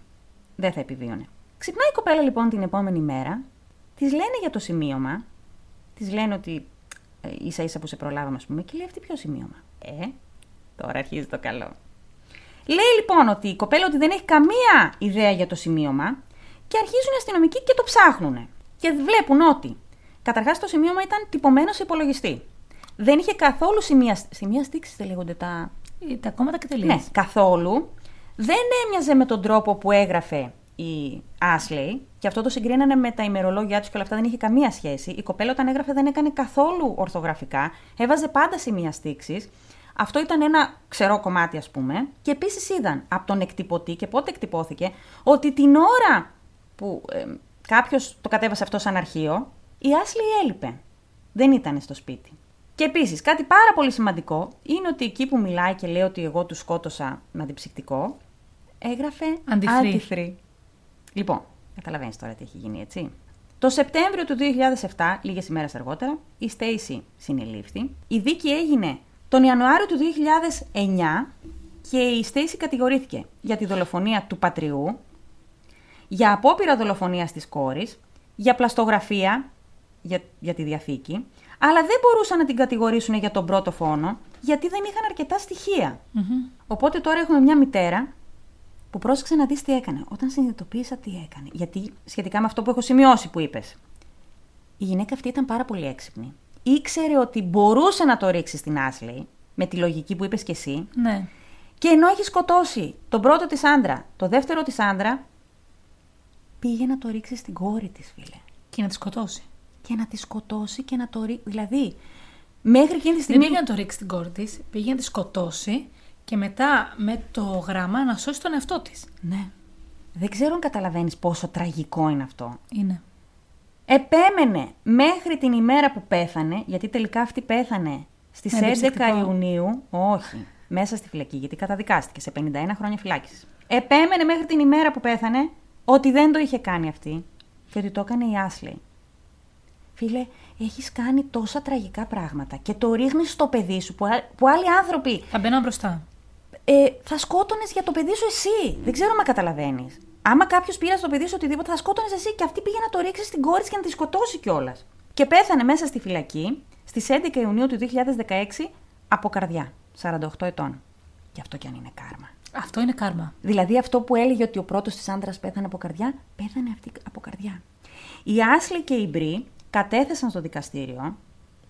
Δεν θα επιβίωνε. Ξυπνάει η κοπέλα λοιπόν την επόμενη μέρα, της λένε για το σημείωμα, της λένε ότι ε, ίσα ίσα που σε προλάβαμε, ας πούμε, και λέει αυτή ποιο σημείωμα; Ε, τώρα αρχίζει το καλό. Λέει λοιπόν ότι η κοπέλα ότι δεν έχει καμία ιδέα για το σημείωμα και αρχίζουν οι αστυνομικοί και το ψάχνουν. Και βλέπουν ότι Καταρχάς το σημείωμα ήταν τυπωμένο σε υπολογιστή. Δεν είχε καθόλου σημεία. Σημεία στήξης δεν λέγονται τα. Ε, Τα κόμματα και τελείες. Ναι, καθόλου. Δεν έμοιαζε με τον τρόπο που έγραφε η Ashley και αυτό το συγκρίνανε με τα ημερολόγια τους και όλα αυτά δεν είχε καμία σχέση. Η κοπέλα όταν έγραφε δεν έκανε καθόλου ορθογραφικά, έβαζε πάντα σημεία στήξη. Αυτό ήταν ένα ξερό κομμάτι, ας πούμε. Και επίσης είδαν από τον εκτυπωτή και πότε εκτυπώθηκε ότι την ώρα που ε, κάποιος το κατέβασε αυτό σαν αρχείο, η Ashley έλειπε. Δεν ήταν στο σπίτι. Και επίσης, κάτι πάρα πολύ σημαντικό είναι ότι εκεί που μιλάει και λέει ότι εγώ τους σκότωσα με αντιψυκτικό, έγραφε Antifree. antifree. Λοιπόν, καταλαβαίνεις τώρα τι έχει γίνει, έτσι. Το Σεπτέμβριο του 2007, λίγες ημέρες αργότερα, η Στέισι συνελήφθη. Η δίκη έγινε τον Ιανουάριο του 2009 και η Στέισι κατηγορήθηκε για τη δολοφονία του πατριού, για απόπειρα δολοφονίας της κόρης, για πλαστογραφία, για, για τη διαθήκη, αλλά δεν μπορούσαν να την κατηγορήσουν για τον πρώτο φόνο, γιατί δεν είχαν αρκετά στοιχεία. Οπότε τώρα έχουμε μια μητέρα που πρόσεξε να δεις τι έκανε. Όταν συνειδητοποίησα τι έκανε. Γιατί σχετικά με αυτό που έχω σημειώσει που είπες. Η γυναίκα αυτή ήταν πάρα πολύ έξυπνη. Ήξερε ότι μπορούσε να το ρίξει στην Άσλεϊ, με τη λογική που είπες κι εσύ, Ναι. και ενώ έχει σκοτώσει τον πρώτο της άντρα, το δεύτερο της άντρα, πήγε να το ρίξει στην κόρη της, φίλε. Και να τη σκοτώσει. Και να τη σκοτώσει και να το ρίξει. Δηλαδή, μέχρι εκείνη τη Δεν στιγμή. πήγε να το ρίξει στην κόρη της, πήγε να τη σκοτώσει και μετά με το γράμμα να σώσει τον εαυτό της. Ναι. Δεν ξέρω αν καταλαβαίνεις πόσο τραγικό είναι αυτό. Είναι. Επέμενε μέχρι την ημέρα που πέθανε, γιατί τελικά αυτή πέθανε στις Με 11 αντιψυκτικό. Ιουνίου, όχι, μέσα στη φυλακή, γιατί καταδικάστηκε σε 51 χρόνια φυλάκισης. Επέμενε μέχρι την ημέρα που πέθανε ότι δεν το είχε κάνει αυτή και ότι το έκανε η Άσλey. Φίλε, έχεις κάνει τόσα τραγικά πράγματα και το ρίχνεις στο παιδί σου που, α- που άλλοι άνθρωποι Θα μπαίνω μπροστά. ε, θα σκότωνες για το παιδί σου εσύ. Δεν ξέρω αν καταλαβαίνεις. Άμα κάποιος πήρε στο παιδί σου οτιδήποτε, θα σκότωνες εσύ και αυτή πήγε να το ρίξει στην κόρη της και να τη σκοτώσει κιόλας. Και πέθανε μέσα στη φυλακή στις 11 Ιουνίου του 2016 από καρδιά. 48 ετών. Και αυτό κι αν είναι κάρμα. Αυτό είναι κάρμα. Δηλαδή αυτό που έλεγε ότι ο πρώτος της άντρας πέθανε από καρδιά, πέθανε αυτή από καρδιά. Η Άσλι και η Μπρι κατέθεσαν στο δικαστήριο.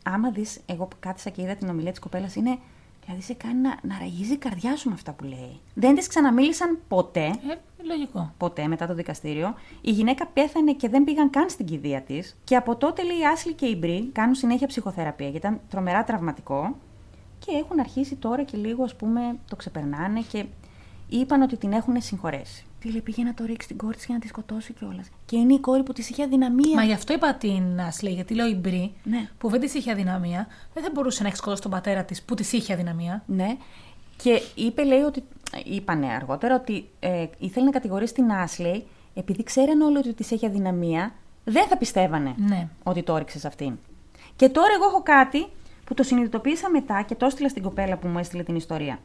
Άμα δεις, εγώ που κάθισα και είδα την ομιλία της κοπέλας, είναι. Δηλαδή σε κάνει να, να ραγίζει η καρδιά σου με αυτά που λέει. Δεν της ξαναμίλησαν ποτέ, Ε, λογικό. ποτέ μετά το δικαστήριο. Η γυναίκα πέθανε και δεν πήγαν καν στην κηδεία της. Και από τότε λέει η Άσλι και η Μπρι κάνουν συνέχεια ψυχοθεραπεία γιατί ήταν τρομερά τραυματικό. Και έχουν αρχίσει τώρα και λίγο, ας πούμε, το ξεπερνάνε και είπαν ότι την έχουν συγχωρέσει. Φίλε, πήγε να το ρίξει την κόρη της για να τη σκοτώσει κιόλας. Και είναι η κόρη που της είχε αδυναμία. Μα γι' αυτό είπα την Άσλey, γιατί λέω η Μπρι, Ναι. που δεν της είχε αδυναμία, δεν θα μπορούσε να έχει σκοτώσει τον πατέρα της που της είχε αδυναμία. Ναι. Και είπε, λέει, ότι. Είπανε αργότερα ότι ε, ήθελε να κατηγορήσει την Άσλεϊ επειδή ξέρανε όλοι ότι της έχει αδυναμία, δεν θα πιστεύανε Ναι. ότι το έριξε σε αυτήν. Και τώρα εγώ έχω κάτι που το συνειδητοποίησα μετά και το έστειλα στην κοπέλα που μου έστειλε την ιστορία.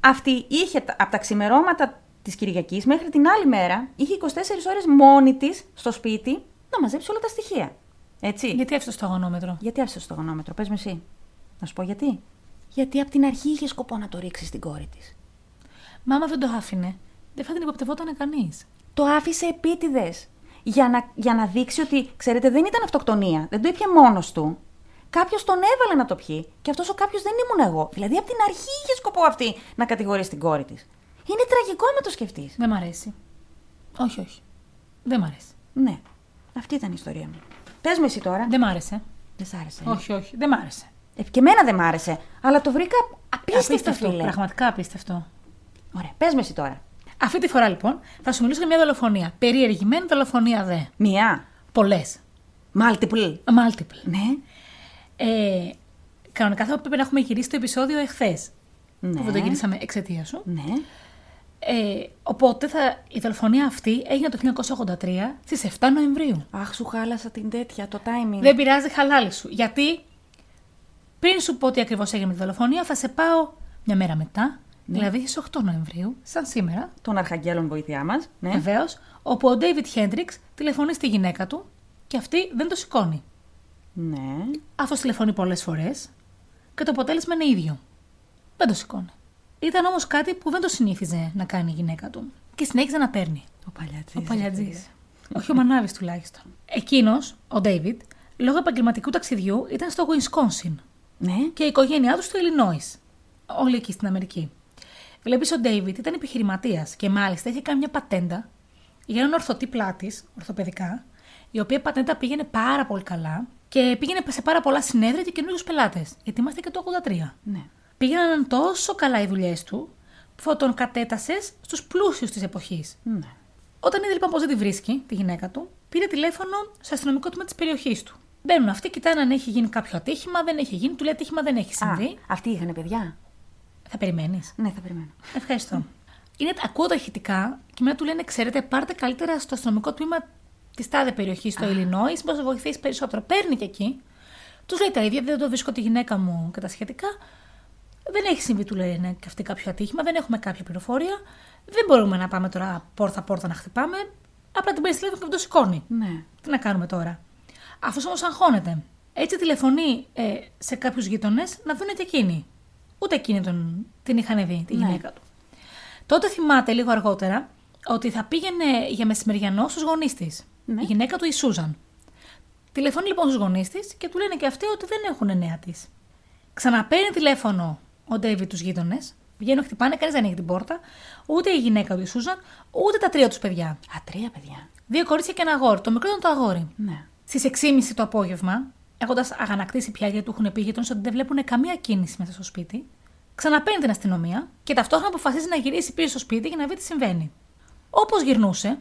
Αυτή είχε τα- από τα ξημερώματα της Κυριακής μέχρι την άλλη μέρα, είχε 24 ώρες μόνη της στο σπίτι να μαζέψει όλα τα στοιχεία. Έτσι. Γιατί έφτασε το αγωνόμετρο; Γιατί άφησες το γονόμετρο, πες μου εσύ. Να σου πω γιατί. Γιατί από την αρχή είχε σκοπό να το ρίξεις στην κόρη της. Μα άμα δεν το άφηνε, δεν θα την υποπτευόταν κανείς. Το άφησε επίτηδες. Για να, για να δείξει ότι, ξέρετε, δεν ήταν αυτοκτονία. Δεν το ήπια μόνος του. Κάποιος τον έβαλε να το πιει. Και αυτός ο κάποιος δεν ήμουν εγώ. Δηλαδή από την αρχή είχε σκοπό αυτή να κατηγορήσει την κόρη της. Είναι τραγικό με το σκεφτείς. Δεν μ' αρέσει. Όχι, όχι. Δεν μ' αρέσει. Ναι. Αυτή ήταν η ιστορία μου. Πες με εσύ τώρα. Δεν μ' άρεσε. Δεν σ' άρεσε. ε; Όχι, όχι. Δεν μ' άρεσε. Ε, και εμένα δεν μ' άρεσε. Αλλά το βρήκα απίστευτο, φίλε. Πραγματικά απίστευτο. Ωραία. Πες με εσύ τώρα. Αυτή τη φορά λοιπόν θα σου μιλήσω για μια δολοφονία. Περιεργημένη δολοφονία δε. Μία. Πολλές. Multiple. Multiple. Ναι. Ε, κανονικά θα έπρεπε να έχουμε γυρίσει το επεισόδιο εχθές. Ναι. Που δεν το γυρίσαμε εξαιτίας σου. Ναι. Ε, οπότε θα, η δολοφονία αυτή έγινε το 1983 στις 7 Νοεμβρίου. Αχ, σου χάλασα την τέτοια, το timing. Δεν πειράζει, χαλάλη σου. Γιατί πριν σου πω τι ακριβώς έγινε με τη δολοφονία, θα σε πάω μια μέρα μετά, δηλαδή στις 8 Νοεμβρίου, σαν σήμερα, Των αρχαγγέλων βοήθειά μας. Ναι. βεβαίως, όπου ο Ντέιβιτ Χέντριξ τηλεφωνεί στη γυναίκα του και αυτή δεν το σηκώνει. ναι. Αυτό τηλεφωνεί πολλές φορές και το αποτέλεσμα είναι ίδιο. Δεν το σηκώνει. Ήταν όμως κάτι που δεν το συνήθιζε να κάνει η γυναίκα του και συνέχιζε να παίρνει. Ο παλιατζής. Ο παλιατζής. Όχι ο Μανάβης τουλάχιστον. Εκείνος, ο Ντέιβιτ, λόγω επαγγελματικού ταξιδιού ήταν στο Wisconsin Ναι. και η οικογένειά του στο Illinois. Όλοι εκεί στην Αμερική. Βλέπεις, ο Ντέιβιτ ήταν επιχειρηματίας και μάλιστα είχε κάνει μια πατέντα για έναν ορθωτή πλάτης, ορθοπαιδικά, η οποία πατέντα πήγαινε πάρα πολύ καλά και πήγαινε σε πάρα πολλά συνέδρια και καινούριους πελάτες. Γιατί είμαστε και το 83. Ναι. Πήγαιναν τόσο καλά οι δουλειές του που τον κατέτασες στους πλούσιους της εποχής. ναι. Όταν είδε λοιπόν πως δεν τη βρίσκει, τη γυναίκα του, πήρε τηλέφωνο στο αστυνομικό τμήμα της περιοχής του. Μπαίνουν αυτοί, κοιτάνε αν έχει γίνει κάποιο ατύχημα, δεν έχει γίνει, του λέει ατύχημα δεν έχει συμβεί. Α, αυτοί είχαν παιδιά. Θα περιμένεις. Ναι, θα περιμένω. Ευχαριστώ. Είναι, ακούω τα ηχητικά και μετά του λένε: Ξέρετε, πάρτε καλύτερα στο αστυνομικό τμήμα της τάδε περιοχής, στο Illinois, μπορείς να βοηθήσεις περισσότερο. Παίρνει και εκεί. Τους λέει τα ίδια, δεν το βρίσκω τη γυναίκα μου και τα σχετικά. Δεν έχει συμβεί, του λένε και αυτή κάποιο ατύχημα, δεν έχουμε κάποια πληροφορία. Δεν μπορούμε να πάμε τώρα πόρτα-πόρτα να χτυπάμε. Απλά την παίρνει τηλέφωνο και δεν το σηκώνει. Ναι. Τι να κάνουμε τώρα; Αυτός όμως αγχώνεται. Έτσι τηλεφωνεί ε, σε κάποιους γείτονες να δουν και εκείνοι. Ούτε εκείνοι τον, την είχαν δει, τη Ναι. γυναίκα του. Τότε θυμάται λίγο αργότερα ότι θα πήγαινε για μεσημεριανό στους γονείς της. Ναι. Η γυναίκα του η Σούζαν. Τηλεφωνεί λοιπόν στους γονείς της και του λένε και αυτοί ότι δεν έχουν νέα της. Ξαναπαίρνει τηλέφωνο ο Ντέιβιτ τους γείτονες. Βγαίνουν, χτυπάνε, κανείς δεν έχει την πόρτα. Ούτε η γυναίκα του η Σούζαν, ούτε τα τρία τους παιδιά. Α, τρία παιδιά. Δύο κορίτσια και ένα αγόρι. Το μικρό ήταν το αγόρι. Ναι. Στις 6.30 το απόγευμα, έχοντας αγανακτήσει πια γιατί του έχουν πει οι γείτονες ότι δεν βλέπουν καμία κίνηση μέσα στο σπίτι, ξαναπαίρνει την αστυνομία και ταυτόχρονα αποφασίζει να γυρίσει πίσω στο σπίτι για να δει τι συμβαίνει. Όπως γυρνούσε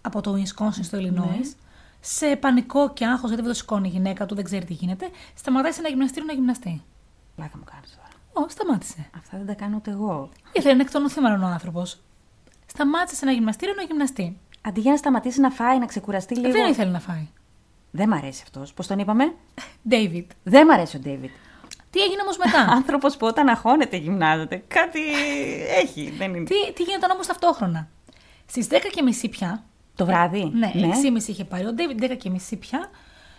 από το Wisconsin στο Illinois, σε πανικό και άγχος γιατί δεν το σηκώνει η γυναίκα του, δεν ξέρει τι γίνεται, σταματάει σε ένα γυμναστήριο να γυμναστεί. Πλάκα μου κάνεις τώρα. Ω, σταμάτησε. Αυτά δεν τα κάνω ούτε εγώ. Ήθελε να εκτονωθεί μάλλον ο άνθρωπος. Σταμάτησε σε ένα γυμναστήριο να γυμναστεί. Αντί για να σταματήσει να φάει, να ξεκουραστεί λίγο. Δεν ήθελε να φάει. Δεν μ' αρέσει αυτός. Πώς τον είπαμε; David. Δεν μ' αρέσει ο Ντέιβιτ. Τι έγινε όμως μετά; Άνθρωπος που όταν αγχώνεται γυμνάζεται. Κάτι έχει. Δεν είναι. τι, τι γίνεται όμως ταυτόχρονα; Στις 10.30 πια. Το βράδυ; Ναι, 6.30 είχε πάρει ο Ντέιβιντ, 10.30 πια.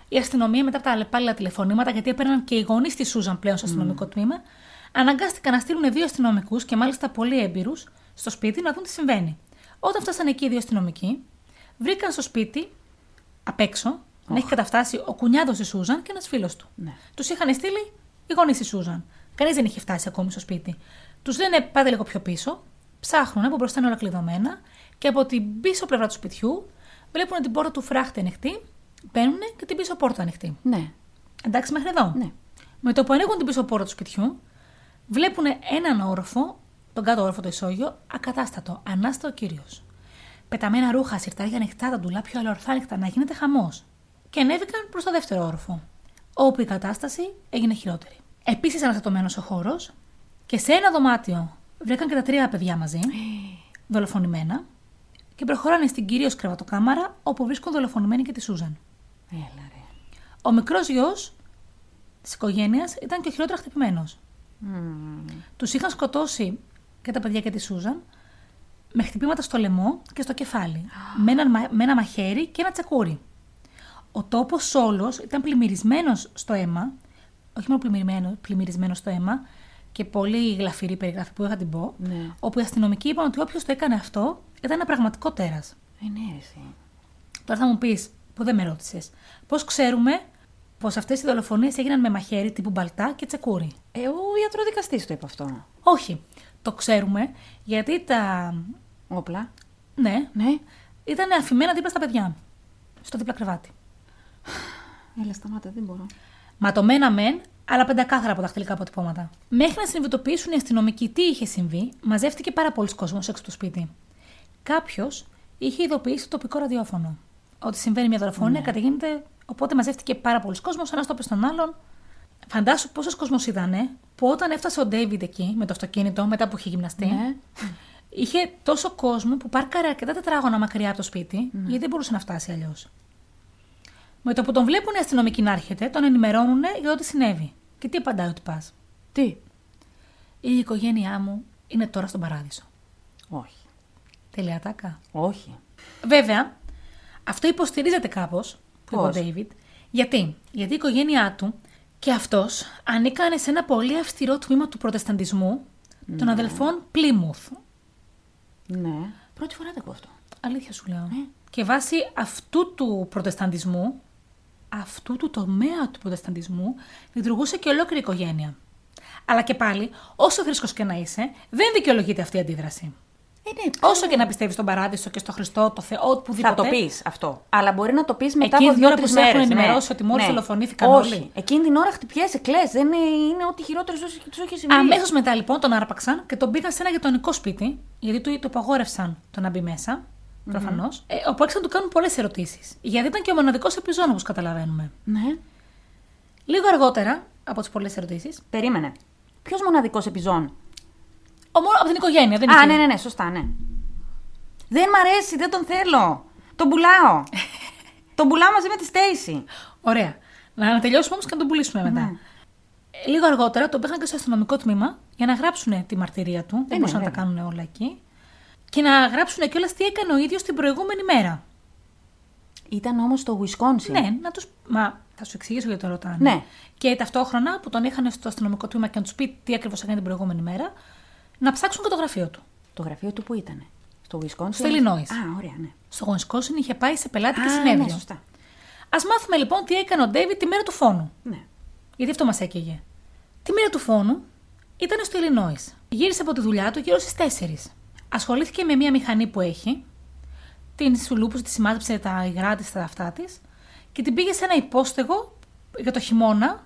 Η αστυνομία μετά από τα αλλεπάλληλα τηλεφωνήματα, γιατί έπαιρναν και οι γονείς της Σούζαν πλέον στο αστυνομικό τμήμα, αναγκάστηκαν να στείλουν δύο αστυνομικούς και μάλιστα πολύ έμπειρους στο σπίτι να δουν τι συμβαίνει. Όταν φτάσαν εκεί οι δύο αστυνομικοί, βρήκαν στο σπίτι απ' έξω να έχει καταφτάσει ο κουνιάδος της Σούζαν και ένας φίλος του. Ναι. Τους είχαν στείλει οι γονείς της Σούζαν. Κανείς δεν είχε φτάσει ακόμη στο σπίτι. Τους λένε πάτε λίγο πιο πίσω, ψάχνουν από μπροστά είναι όλα κλειδωμένα και από την πίσω πλευρά του σπιτιού βλέπουν την πόρτα του φράχτη ανοιχτή, μπαίνουν και την πίσω πόρτα ανοιχτή. Ναι. Εντάξει μέχρι εδώ. Ναι. Με το που ανοίγουν την πίσω πόρτα του σπιτιού, βλέπουν έναν όροφο, τον κάτω όροφο το ισόγειο, ακατάστατο, ανάστατο κύριος. Πεταμένα ρούχα, σιρτάρια ανοιχτά, τα ντουλάπια όλα ορθά ανοιχτά, να γίνεται χαμός. Και ανέβηκαν προς το δεύτερο όροφο, όπου η κατάσταση έγινε χειρότερη. Επίσης αναστατωμένος ο χώρος και σε ένα δωμάτιο βρήκαν και τα τρία παιδιά μαζί, δολοφονημένα, και προχωράνε στην κυρίως κρεβατοκάμαρα, όπου βρίσκουν δολοφονημένη και τη Σούζαν. Έλα ρε. Ο μικρός γιος της οικογένειας ήταν και ο χειρότερα χτυπημένος. Μμμ. Τους είχαν σκοτώσει και τα παιδιά και τη Σούζαν με χτυπήματα στο λαιμό και στο κεφάλι, με, ένα, μα- με ένα μαχαίρι και ένα τσακούρι. Ο τόπος όλος ήταν πλημμυρισμένος στο αίμα, όχι μόνο πλημμυρισμένο, πλημμυρισμένος στο αίμα, και πολύ γλαφυρή περιγραφή που είχα την πω, Ναι. όπου οι αστυνομικοί είπαν ότι όποιος το έκανε αυτό ήταν ένα πραγματικό τέρας. Ε, ναι, εσύ. Τώρα θα μου πεις, που δεν με ρώτησες, πώς ξέρουμε πως αυτές οι δολοφονίες έγιναν με μαχαίρι τύπου μπαλτά και τσεκούρι. Ε, ο ιατροδικαστής το είπε αυτό. Όχι. Το ξέρουμε γιατί τα. Όπλα. Ναι, Ναι. ήταν αφημένα δίπλα στα παιδιά. Στο δίπλα κρεβάτι. Έλα, σταμάτα, δεν μπορώ. Ματωμένα μεν, αλλά πεντακάθαρα από δαχτυλικά αποτυπώματα. Μέχρι να συνειδητοποιήσουν οι αστυνομικοί τι είχε συμβεί, μαζεύτηκε πάρα πολλοί κόσμος έξω από το σπίτι. Κάποιος είχε ειδοποιήσει το τοπικό ραδιόφωνο ότι συμβαίνει μια δολοφονία, Ναι. καταγίνεται. Οπότε μαζεύτηκε πάρα πολλοί κόσμος, ένας το είπε στον άλλον. Φαντάσου πόσος κόσμος ήταν που όταν έφτασε ο Ντέιβιντ εκεί με το αυτοκίνητο, μετά που είχε γυμναστεί, Ναι. είχε τόσο κόσμο που πάρκαρε αρκετά τετράγωνα μακριά από το σπίτι, γιατί δεν μπορούσε να φτάσει αλλιώς. Με το που τον βλέπουν οι αστυνομικοί να έρχεται, τον ενημερώνουν για το τι συνέβη. Και τι απαντάει ότι πα. Τι; Η οικογένειά μου είναι τώρα στον παράδεισο. Όχι. Τελεία τάκα. Όχι. Βέβαια, αυτό υποστηρίζεται κάπως, που είπε ο Πώς; Ντέιβιτ. Γιατί; Γιατί η οικογένειά του και αυτός ανήκανε σε ένα πολύ αυστηρό τμήμα του προτεσταντισμού των αδελφών Πλίμουθ. Ναι. Πρώτη φορά το ακούω αυτό. Αλήθεια σου λέω. Ε. Και βάσει αυτού του προτεσταντισμού, αυτού του τομέα του προτεσταντισμού λειτουργούσε και ολόκληρη η οικογένεια. Αλλά και πάλι, όσο θρήσκο και να είσαι, δεν δικαιολογείται αυτή η αντίδραση. Ε, ναι, Όσο και να πιστεύεις στον παράδεισο και στο Χριστό, το Θεό, οπουδήποτε. Θα το πεις αυτό. Αλλά μπορεί να το πεις μετά Εκείνη από την ώρα δύο-τρεις που σε μέρες. έχουν ενημερώσει ότι μόλις δολοφονήθηκαν Όχι. όλοι. Εκείνη την ώρα χτυπιέσαι, κλε. Δεν είναι, είναι ό,τι χειρότερο σου έχει συμβεί. Αμέσως μετά λοιπόν τον άρπαξαν και τον πήγαν σε ένα γειτονικό σπίτι, γιατί του το απαγόρευσαν το να μπει μέσα. Προφανώς. Ε, όπου άρχισαν να του κάνουν πολλές ερωτήσεις. Γιατί ήταν και ο μοναδικός επιζών, όπως καταλαβαίνουμε. Ναι. Λίγο αργότερα από τις πολλές ερωτήσεις, Περίμενε. Ποιος μοναδικός επιζών; Ο μόνο από την οικογένεια, δεν Α, είναι. ναι, ναι, ναι, σωστά, ναι. Δεν μ' αρέσει, δεν τον θέλω. Τον πουλάω. τον πουλάω μαζί με τη Στέιση. Ωραία. Να τελειώσουμε όμως και να τον πουλήσουμε μετά. Ναι. Ε, Λίγο αργότερα τον πήγαν και στο αστυνομικό τμήμα για να γράψουν τη μαρτυρία του. δεν ναι, μπορούσαν να τα βέβαια. κάνουν όλα εκεί. Και να γράψουν κιόλας τι έκανε ο ίδιος την προηγούμενη μέρα. Ήταν όμως στο Wisconsin. Ναι, να τους... Μα θα σου εξηγήσω γιατί το ρωτάνε. Ναι. Και ταυτόχρονα που τον είχαν στο αστυνομικό τμήμα και να τους πει τι ακριβώς έκανε την προηγούμενη μέρα, να ψάξουν και το γραφείο του. Το γραφείο του που ήταν. Στο Wisconsin; Στο Illinois. Α, ωραία, ναι. Στο Wisconsin είχε πάει σε πελάτικη Α, συνέδριο. Ναι, σωστά. Α μάθουμε λοιπόν τι έκανε ο Ντέιβιτ τη μέρα του φόνου. Ναι. Γιατί αυτό μας έκαιγε. Τη μέρα του φόνου ήταν στο Illinois. Γύρισε από τη δουλειά του γύρω στις 4. Ασχολήθηκε με μία μηχανή που έχει. Την σουλούπουσε, τη σημάδεψε τα υγρά της, τα αυτά της και την πήγε σε ένα υπόστεγο για το χειμώνα.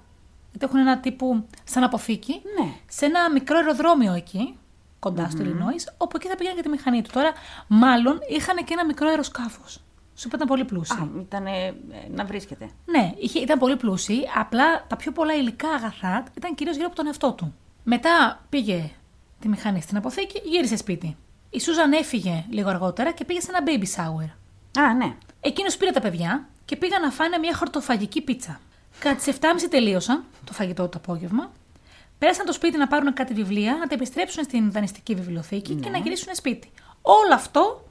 Γιατί έχουν ένα τύπου σαν αποθήκη. Ναι. Σε ένα μικρό αεροδρόμιο εκεί, κοντά στο Illinois, όπου εκεί θα πήγαινε για τη μηχανή του. Τώρα, μάλλον είχαν και ένα μικρό αεροσκάφος. Σου είπα ήταν πολύ πλούσιοι. Α, ήταν ε, να βρίσκεται. Ναι, είχε, ήταν πολύ πλούσιοι, απλά τα πιο πολλά υλικά αγαθά ήταν κυρίως γύρω από τον εαυτό του. Μετά πήγε τη μηχανή στην αποθήκη, γύρισε σπίτι. Η Σούζαν έφυγε λίγο αργότερα και πήγε σε ένα baby shower. Α, ναι. Εκείνος πήρε τα παιδιά και πήγαν να φάνε μια χορτοφαγική πίτσα. Κατά τις 7.30 τελείωσαν το φαγητό το απόγευμα. Πέρασαν το σπίτι να πάρουν κάτι βιβλία, να τα επιστρέψουν στην δανειστική βιβλιοθήκη και να γυρίσουν σπίτι. Όλο αυτό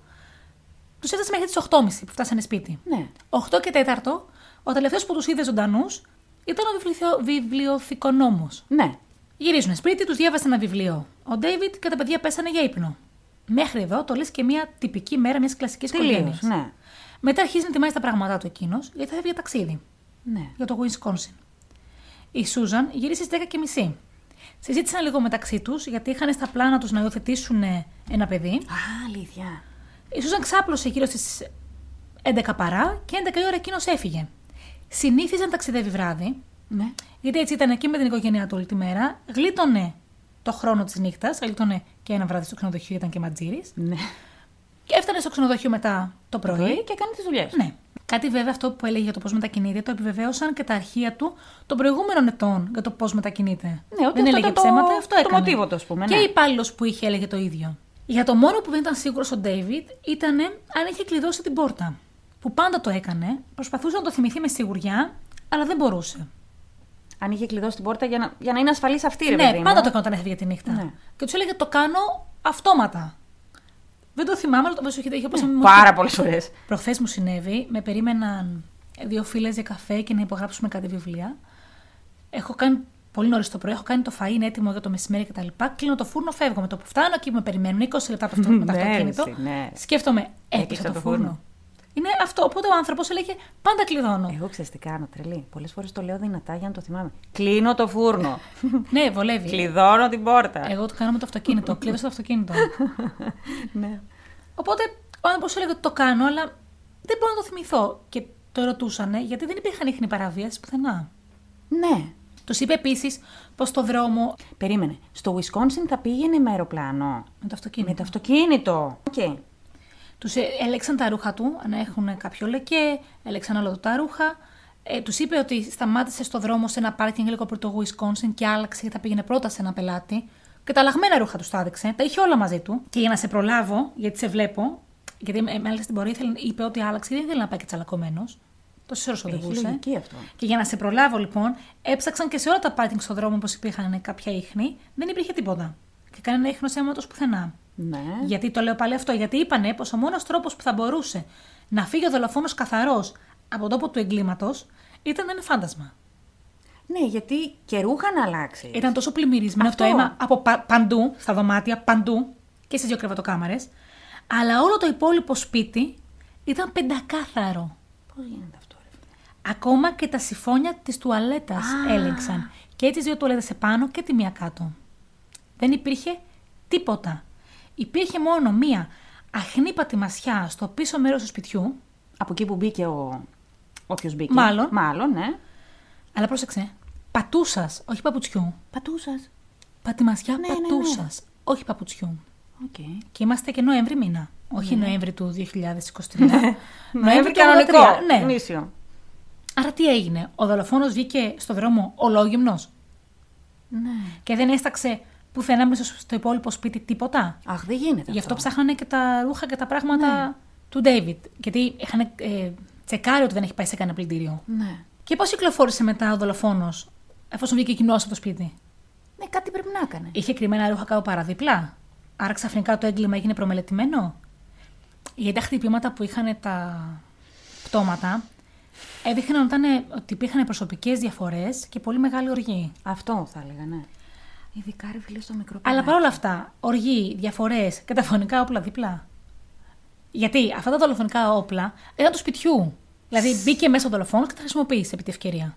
τους έφτασε μέχρι τις 8.30 που φτάσανε σπίτι. Ναι. 8 και 4, ο τελευταίος που τους είδε ζωντανούς ήταν ο βιβλιοθυ... βιβλιοθηκονόμος. Ναι. Γυρίζουν σπίτι, τους διάβασε ένα βιβλίο. Ο Ντέιβιτ και τα παιδιά πέσανε για ύπνο. Μέχρι εδώ το λες και μια τυπική μέρα μιας κλασικής Τελείως. οικογένειας. Ναι. Μετά αρχίζει να ετοιμάζει τα πράγματά του εκείνος γιατί θα φεύγει για ταξίδι ναι. για το Wisconsin. Η Σούζαν γύρισε στις 10.30. Συζήτησαν λίγο μεταξύ τους γιατί είχαν στα πλάνα τους να υιοθετήσουν ένα παιδί. Α, αλήθεια. Η Σούζαν ξάπλωσε γύρω στις 11 παρά και 11 η ώρα εκείνος έφυγε. Συνήθιζε να ταξιδεύει βράδυ, Ναι. γιατί έτσι ήταν εκεί με την οικογένειά του όλη τη μέρα. Γλίτωνε το χρόνο της νύχτας, γλίτωνε και ένα βράδυ στο ξενοδοχείο, ήταν και ματζήρη. Ναι. Και έφτανε στο ξενοδοχείο μετά το πρωί. Πρωί και κάνει τις δουλειές. Ναι. Κάτι βέβαια αυτό που έλεγε για το πώς μετακινείται το επιβεβαίωσαν και τα αρχεία του των προηγούμενων ετών για το πώς μετακινείται. Ναι, ότι δεν αυτό έλεγε ήταν το- ψέματα, αυτό το έκανε. μοτίβο του, ας πούμε, Και ναι. η υπάλληλος που είχε έλεγε το ίδιο. Για το μόνο που δεν ήταν σίγουρος ο Ντέιβιτ ήταν αν είχε κλειδώσει την πόρτα. Που πάντα το έκανε, προσπαθούσε να το θυμηθεί με σιγουριά, αλλά δεν μπορούσε. Αν είχε κλειδώσει την πόρτα για να, για να είναι ασφαλής αυτή, ρε ναι, παιδί μου. πάντα το έκανε όταν έφυγε τη νύχτα. Ναι. Και τους έλεγε το κάνω αυτόματα. Δεν το θυμάμαι, αλλά το πόσο είχε όπως μου- Πάρα πολλές φορές. Προχθές μου συνέβη, με περίμεναν δύο φίλες για καφέ και να υπογράψουμε κάτι βιβλία. Έχω κάνει πολύ νωρίς το πρωί, έχω κάνει το φαΐ, είναι έτοιμο για το μεσημέρι κτλ. Κλείνω το φούρνο, φεύγω. Με το που φτάνω εκεί που με περιμένουν 20 λεπτά από αυτό, με το Ναι, αυτοκίνητο. εσύ, ναι. Σκέφτομαι, έκλεισα Έκλεισα το, το φούρνο. Φούρνο. Είναι αυτό. Οπότε ο άνθρωπος έλεγε πάντα κλειδώνω. Εγώ ξέρεις τι κάνω, τρελή. Πολλές φορές το λέω δυνατά για να το θυμάμαι. Κλείνω το φούρνο. ναι, βολεύει. Κλειδώνω την πόρτα. Εγώ το κάνω με το αυτοκίνητο. Κλείδωσα το αυτοκίνητο. ναι. Οπότε ο άνθρωπος έλεγε ότι το κάνω, αλλά δεν μπορώ να το θυμηθώ. Και το ρωτούσανε γιατί δεν υπήρχαν ίχνη παραβίασης πουθενά. Ναι. Τους είπε επίσης πως το δρόμο. Περίμενε. Στο Wisconsin θα πήγαινε με αεροπλάνο. Με το αυτοκίνητο. Με το αυτοκίνητο. Οκ. Του έλεγξαν τα ρούχα του, αν έχουν κάποιο λεκέ, έλεγξαν όλα του τα ρούχα. Ε, τους είπε ότι σταμάτησε στο δρόμο σε ένα πάρκινγκ λίγο πριν το Wisconsin και άλλαξε γιατί θα πήγαινε πρώτα σε ένα πελάτη. Και τα αλλαγμένα ρούχα τους τα έδειξε, τα είχε όλα μαζί του. Και για να σε προλάβω, γιατί σε βλέπω, γιατί ε, μάλιστα στην πορεία ήθελε- είπε ότι άλλαξε, γιατί δεν ήθελε να πάει και τσαλακωμένος. Τόσες ώρες Έχει οδηγούσε. λογική αυτό. Και για να σε προλάβω λοιπόν, έψαξαν και σε όλα τα πάρκινγκ στον δρόμο όπως υπήρχαν κάποια ίχνη, δεν υπήρχε τίποτα. Και κανένα ίχνος αίματος πουθενά. Ναι. Γιατί το λέω πάλι αυτό, γιατί είπανε πως ο μόνος τρόπος που θα μπορούσε να φύγει ο δολοφόνος καθαρός από τον τόπο του εγκλήματος ήταν να είναι φάντασμα. Ναι, γιατί και ρούχα να αλλάξεις. Ήταν τόσο πλημμυρισμένο αυτό το Αυτό. αίμα από πα- παντού, στα δωμάτια, παντού και στις δύο κρεβατοκάμαρες. Αλλά όλο το υπόλοιπο σπίτι ήταν πεντακάθαρο. Πώς γίνεται αυτό, ρε. φίλε; Ακόμα και τα σιφόνια της τουαλέτας Α. έλεγξαν. Και τις δύο τουαλέτες επάνω και τη μία κάτω. Δεν υπήρχε τίποτα. Υπήρχε μόνο μία αχνήπατη μασιά στο πίσω μέρος του σπιτιού. Από εκεί που μπήκε ο. Όποιος μπήκε. Μάλλον. Μάλλον, ναι. Αλλά πρόσεξε. Πατούσας, όχι παπουτσιού. Πατούσας. Πατημασιά Ναι, ναι, ναι. πατούσας, όχι παπουτσιού. Οκ. Και είμαστε και Νοέμβρη μήνα. Όχι Ναι. Νοέμβρη του 2023. Νοέμβρη του κανονικό. 83, Ναι. Γνήσιο. Άρα τι έγινε. Ο δολοφόνος βγήκε στο δρόμο ολόγυμνος Ναι. και δεν έσταξε πουθενά μέσα στο υπόλοιπο σπίτι τίποτα; Αχ, δεν γίνεται. Γι' αυτό αυτό. ψάχνανε και τα ρούχα και τα πράγματα Ναι. του Ντέιβιντ. Γιατί είχαν ε, τσεκάρει ότι δεν έχει πάει σε κανένα πλυντήριο. Ναι. Και πώς κυκλοφόρησε μετά ο δολοφόνος, εφόσον βγήκε κοινός από το σπίτι; Ναι, κάτι πρέπει να έκανε. Είχε κρυμμένα ρούχα κάπου παραδίπλα; Άρα ξαφνικά το έγκλημα έγινε προμελετημένο; Γιατί τα χτυπήματα που είχαν τα πτώματα έδειχναν ότι, ήταν- ότι υπήρχαν προσωπικές διαφορές και πολύ μεγάλη οργή. Αυτό θα έλεγα, ναι. Ειδικά ρε φίλε στο μικρό Αλλά παιδάκι. παρόλα αυτά, οργή, διαφορές και τα φωνικά όπλα δίπλα. Γιατί αυτά τα δολοφονικά όπλα ήταν του σπιτιού. Δηλαδή μπήκε μέσα ο δολοφόνο και τα χρησιμοποίησε επί τη ευκαιρία.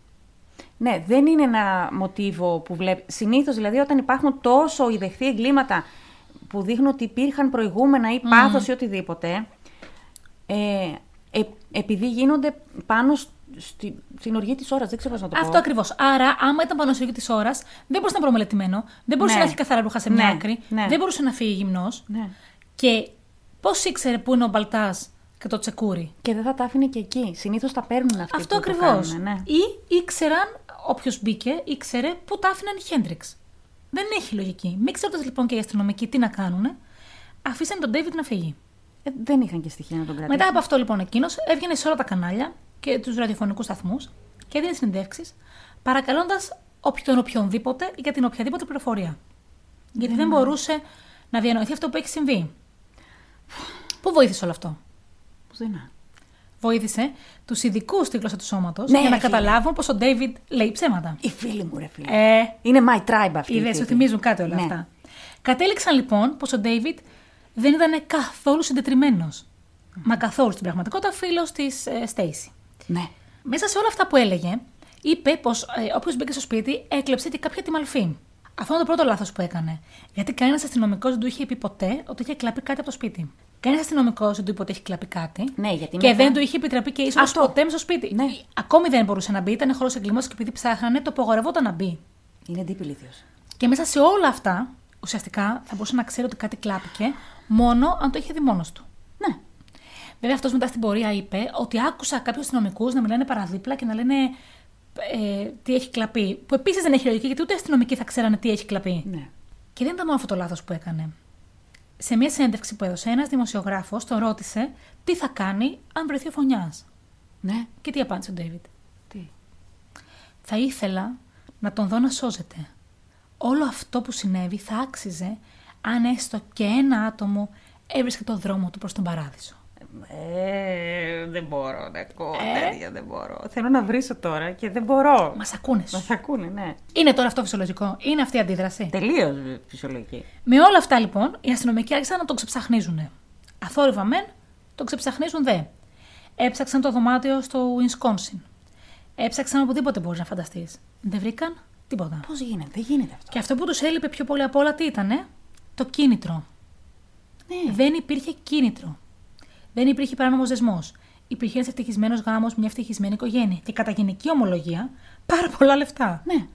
Ναι, δεν είναι ένα μοτίβο που βλέπει. Συνήθως δηλαδή όταν υπάρχουν τόσο ιδεχθή εγκλήματα που δείχνουν ότι υπήρχαν προηγούμενα ή πάθος ή οτιδήποτε, ε, ε, επειδή γίνονται πάνω στη, στην οργή της ώρας. Δεν ξέρω πώς να το πω. Αυτό ακριβώς. Άρα, άμα ήταν πάνω στη οργή της ώρας, δεν μπορούσε να είναι προμελετημένο, δεν μπορούσε Ναι. να έχει καθαρά ρούχα σε μια Ναι, άκρη, ναι. δεν μπορούσε να φύγει γυμνός. Ναι. Και πώς ήξερε πού είναι ο Μπαλτάς και το τσεκούρι; Και δεν θα τα άφηνε και εκεί. Συνήθως τα παίρνουν αυτοί Αυτό που το ακριβώς. κάνουν, ναι. Ή ήξεραν, όποιος μπήκε, ήξερε πού τα άφηναν οι Χέντριξ. Δεν έχει λογική. Μην ξέροντας λοιπόν και οι αστυνομικοί τι να κάνουν, αφήσαν τον Ντέιβιτ να φύγει. Ε, δεν είχαν και στοιχεία να τον κρατήσουν. Μετά από αυτό λοιπόν εκείνος έβγαινε σε όλα τα κανάλια και τους ραδιοφωνικούς σταθμούς και έδινε συνεντεύξεις, παρακαλώντας τον οποιονδήποτε για την οποιαδήποτε πληροφορία. Γιατί δεν μπορούσε να διανοηθεί αυτό που έχει συμβεί. Πού βοήθησε όλο αυτό; Πουθενά. Βοήθησε τους ειδικούς στη γλώσσα του σώματος Ναι, για να ρε φίλε. καταλάβουν πως ο Ντέιβιντ λέει ψέματα. Οι φίλοι μου, ρε φίλε. Ε, Είναι my tribe αυτή. η Είδες, σου τύπη. θυμίζουν κάτι όλα Ναι. αυτά. Κατέληξαν λοιπόν πως ο Ντέιβιτ δεν ήταν καθόλου συντετριμένος. Μα καθόλου στην πραγματικότητα φίλος της ε, Στέισι. Ναι. Μέσα σε όλα αυτά που έλεγε, είπε πως ε, όποιος μπήκε στο σπίτι έκλεψε και κάποια τη μαλφή. Αυτό είναι το πρώτο λάθος που έκανε. Γιατί κανένας αστυνομικός δεν του είχε πει ποτέ ότι είχε κλαπεί κάτι από το σπίτι. Κανένας αστυνομικός δεν του είπε ότι έχει κλαπεί κάτι. Ναι, γιατί Και μετά- δεν του είχε επιτραπεί και ίσως Αυτό. ποτέ μες στο σπίτι. Ναι. Ακόμη δεν μπορούσε να μπει, ήταν χώρος εγκλήματο και επειδή ψάχνανε, το απογορευόταν να μπει. Είναι deep ηλίθιος. Και μέσα σε όλα αυτά, ουσιαστικά θα μπορούσε να ξέρει ότι κάτι κλάπηκε μόνο αν το είχε δει μόνος του. Ναι. Βέβαια, αυτός μετά στην πορεία είπε ότι άκουσα κάποιους αστυνομικούς να μιλάνε παραδίπλα και να λένε ε, τι έχει κλαπεί. Που επίσης δεν έχει λογική, γιατί ούτε οι αστυνομικοί θα ξέρανε τι έχει κλαπεί. Ναι. Και δεν ήταν μόνο αυτό το λάθος που έκανε. Σε μια συνέντευξη που έδωσε, ένας δημοσιογράφος τον ρώτησε τι θα κάνει αν βρεθεί ο φωνιάς. Ναι. Και τι απάντησε ο Ντέιβιτ. Τι; Θα ήθελα να τον δω να σώζεται. Όλο αυτό που συνέβη θα άξιζε αν έστω και ένα άτομο έβρισκε το δρόμο του προς τον παράδεισο. Ε, δεν μπορώ να ακούω Ε; τέτοια, δεν μπορώ. Θέλω να βρίσω τώρα και δεν μπορώ. Μας ακούνε σου. Μας ακούνε, ναι. Είναι τώρα αυτό φυσιολογικό; Είναι αυτή η αντίδραση; Τελείως φυσιολογική. Με όλα αυτά λοιπόν, οι αστυνομικοί άρχισαν να τον ξεψαχνίζουν. Αθόρυβα μεν, τον ξεψαχνίζουν δε. Έψαξαν το δωμάτιο στο Wisconsin. Έψαξαν οπουδήποτε μπορείς να φανταστείς. Δεν βρήκαν τίποτα. Πώς γίνεται, δεν γίνεται αυτό. Και αυτό που τους έλειπε πιο πολύ απ' όλα τι ήτανε, το κίνητρο. Ναι. Δεν υπήρχε κίνητρο. Δεν υπήρχε παράνομος δεσμός. Υπήρχε ένας ευτυχισμένος γάμος, μια ευτυχισμένη οικογένεια. Και κατά γενική ομολογία, πάρα πολλά λεφτά. Ναι.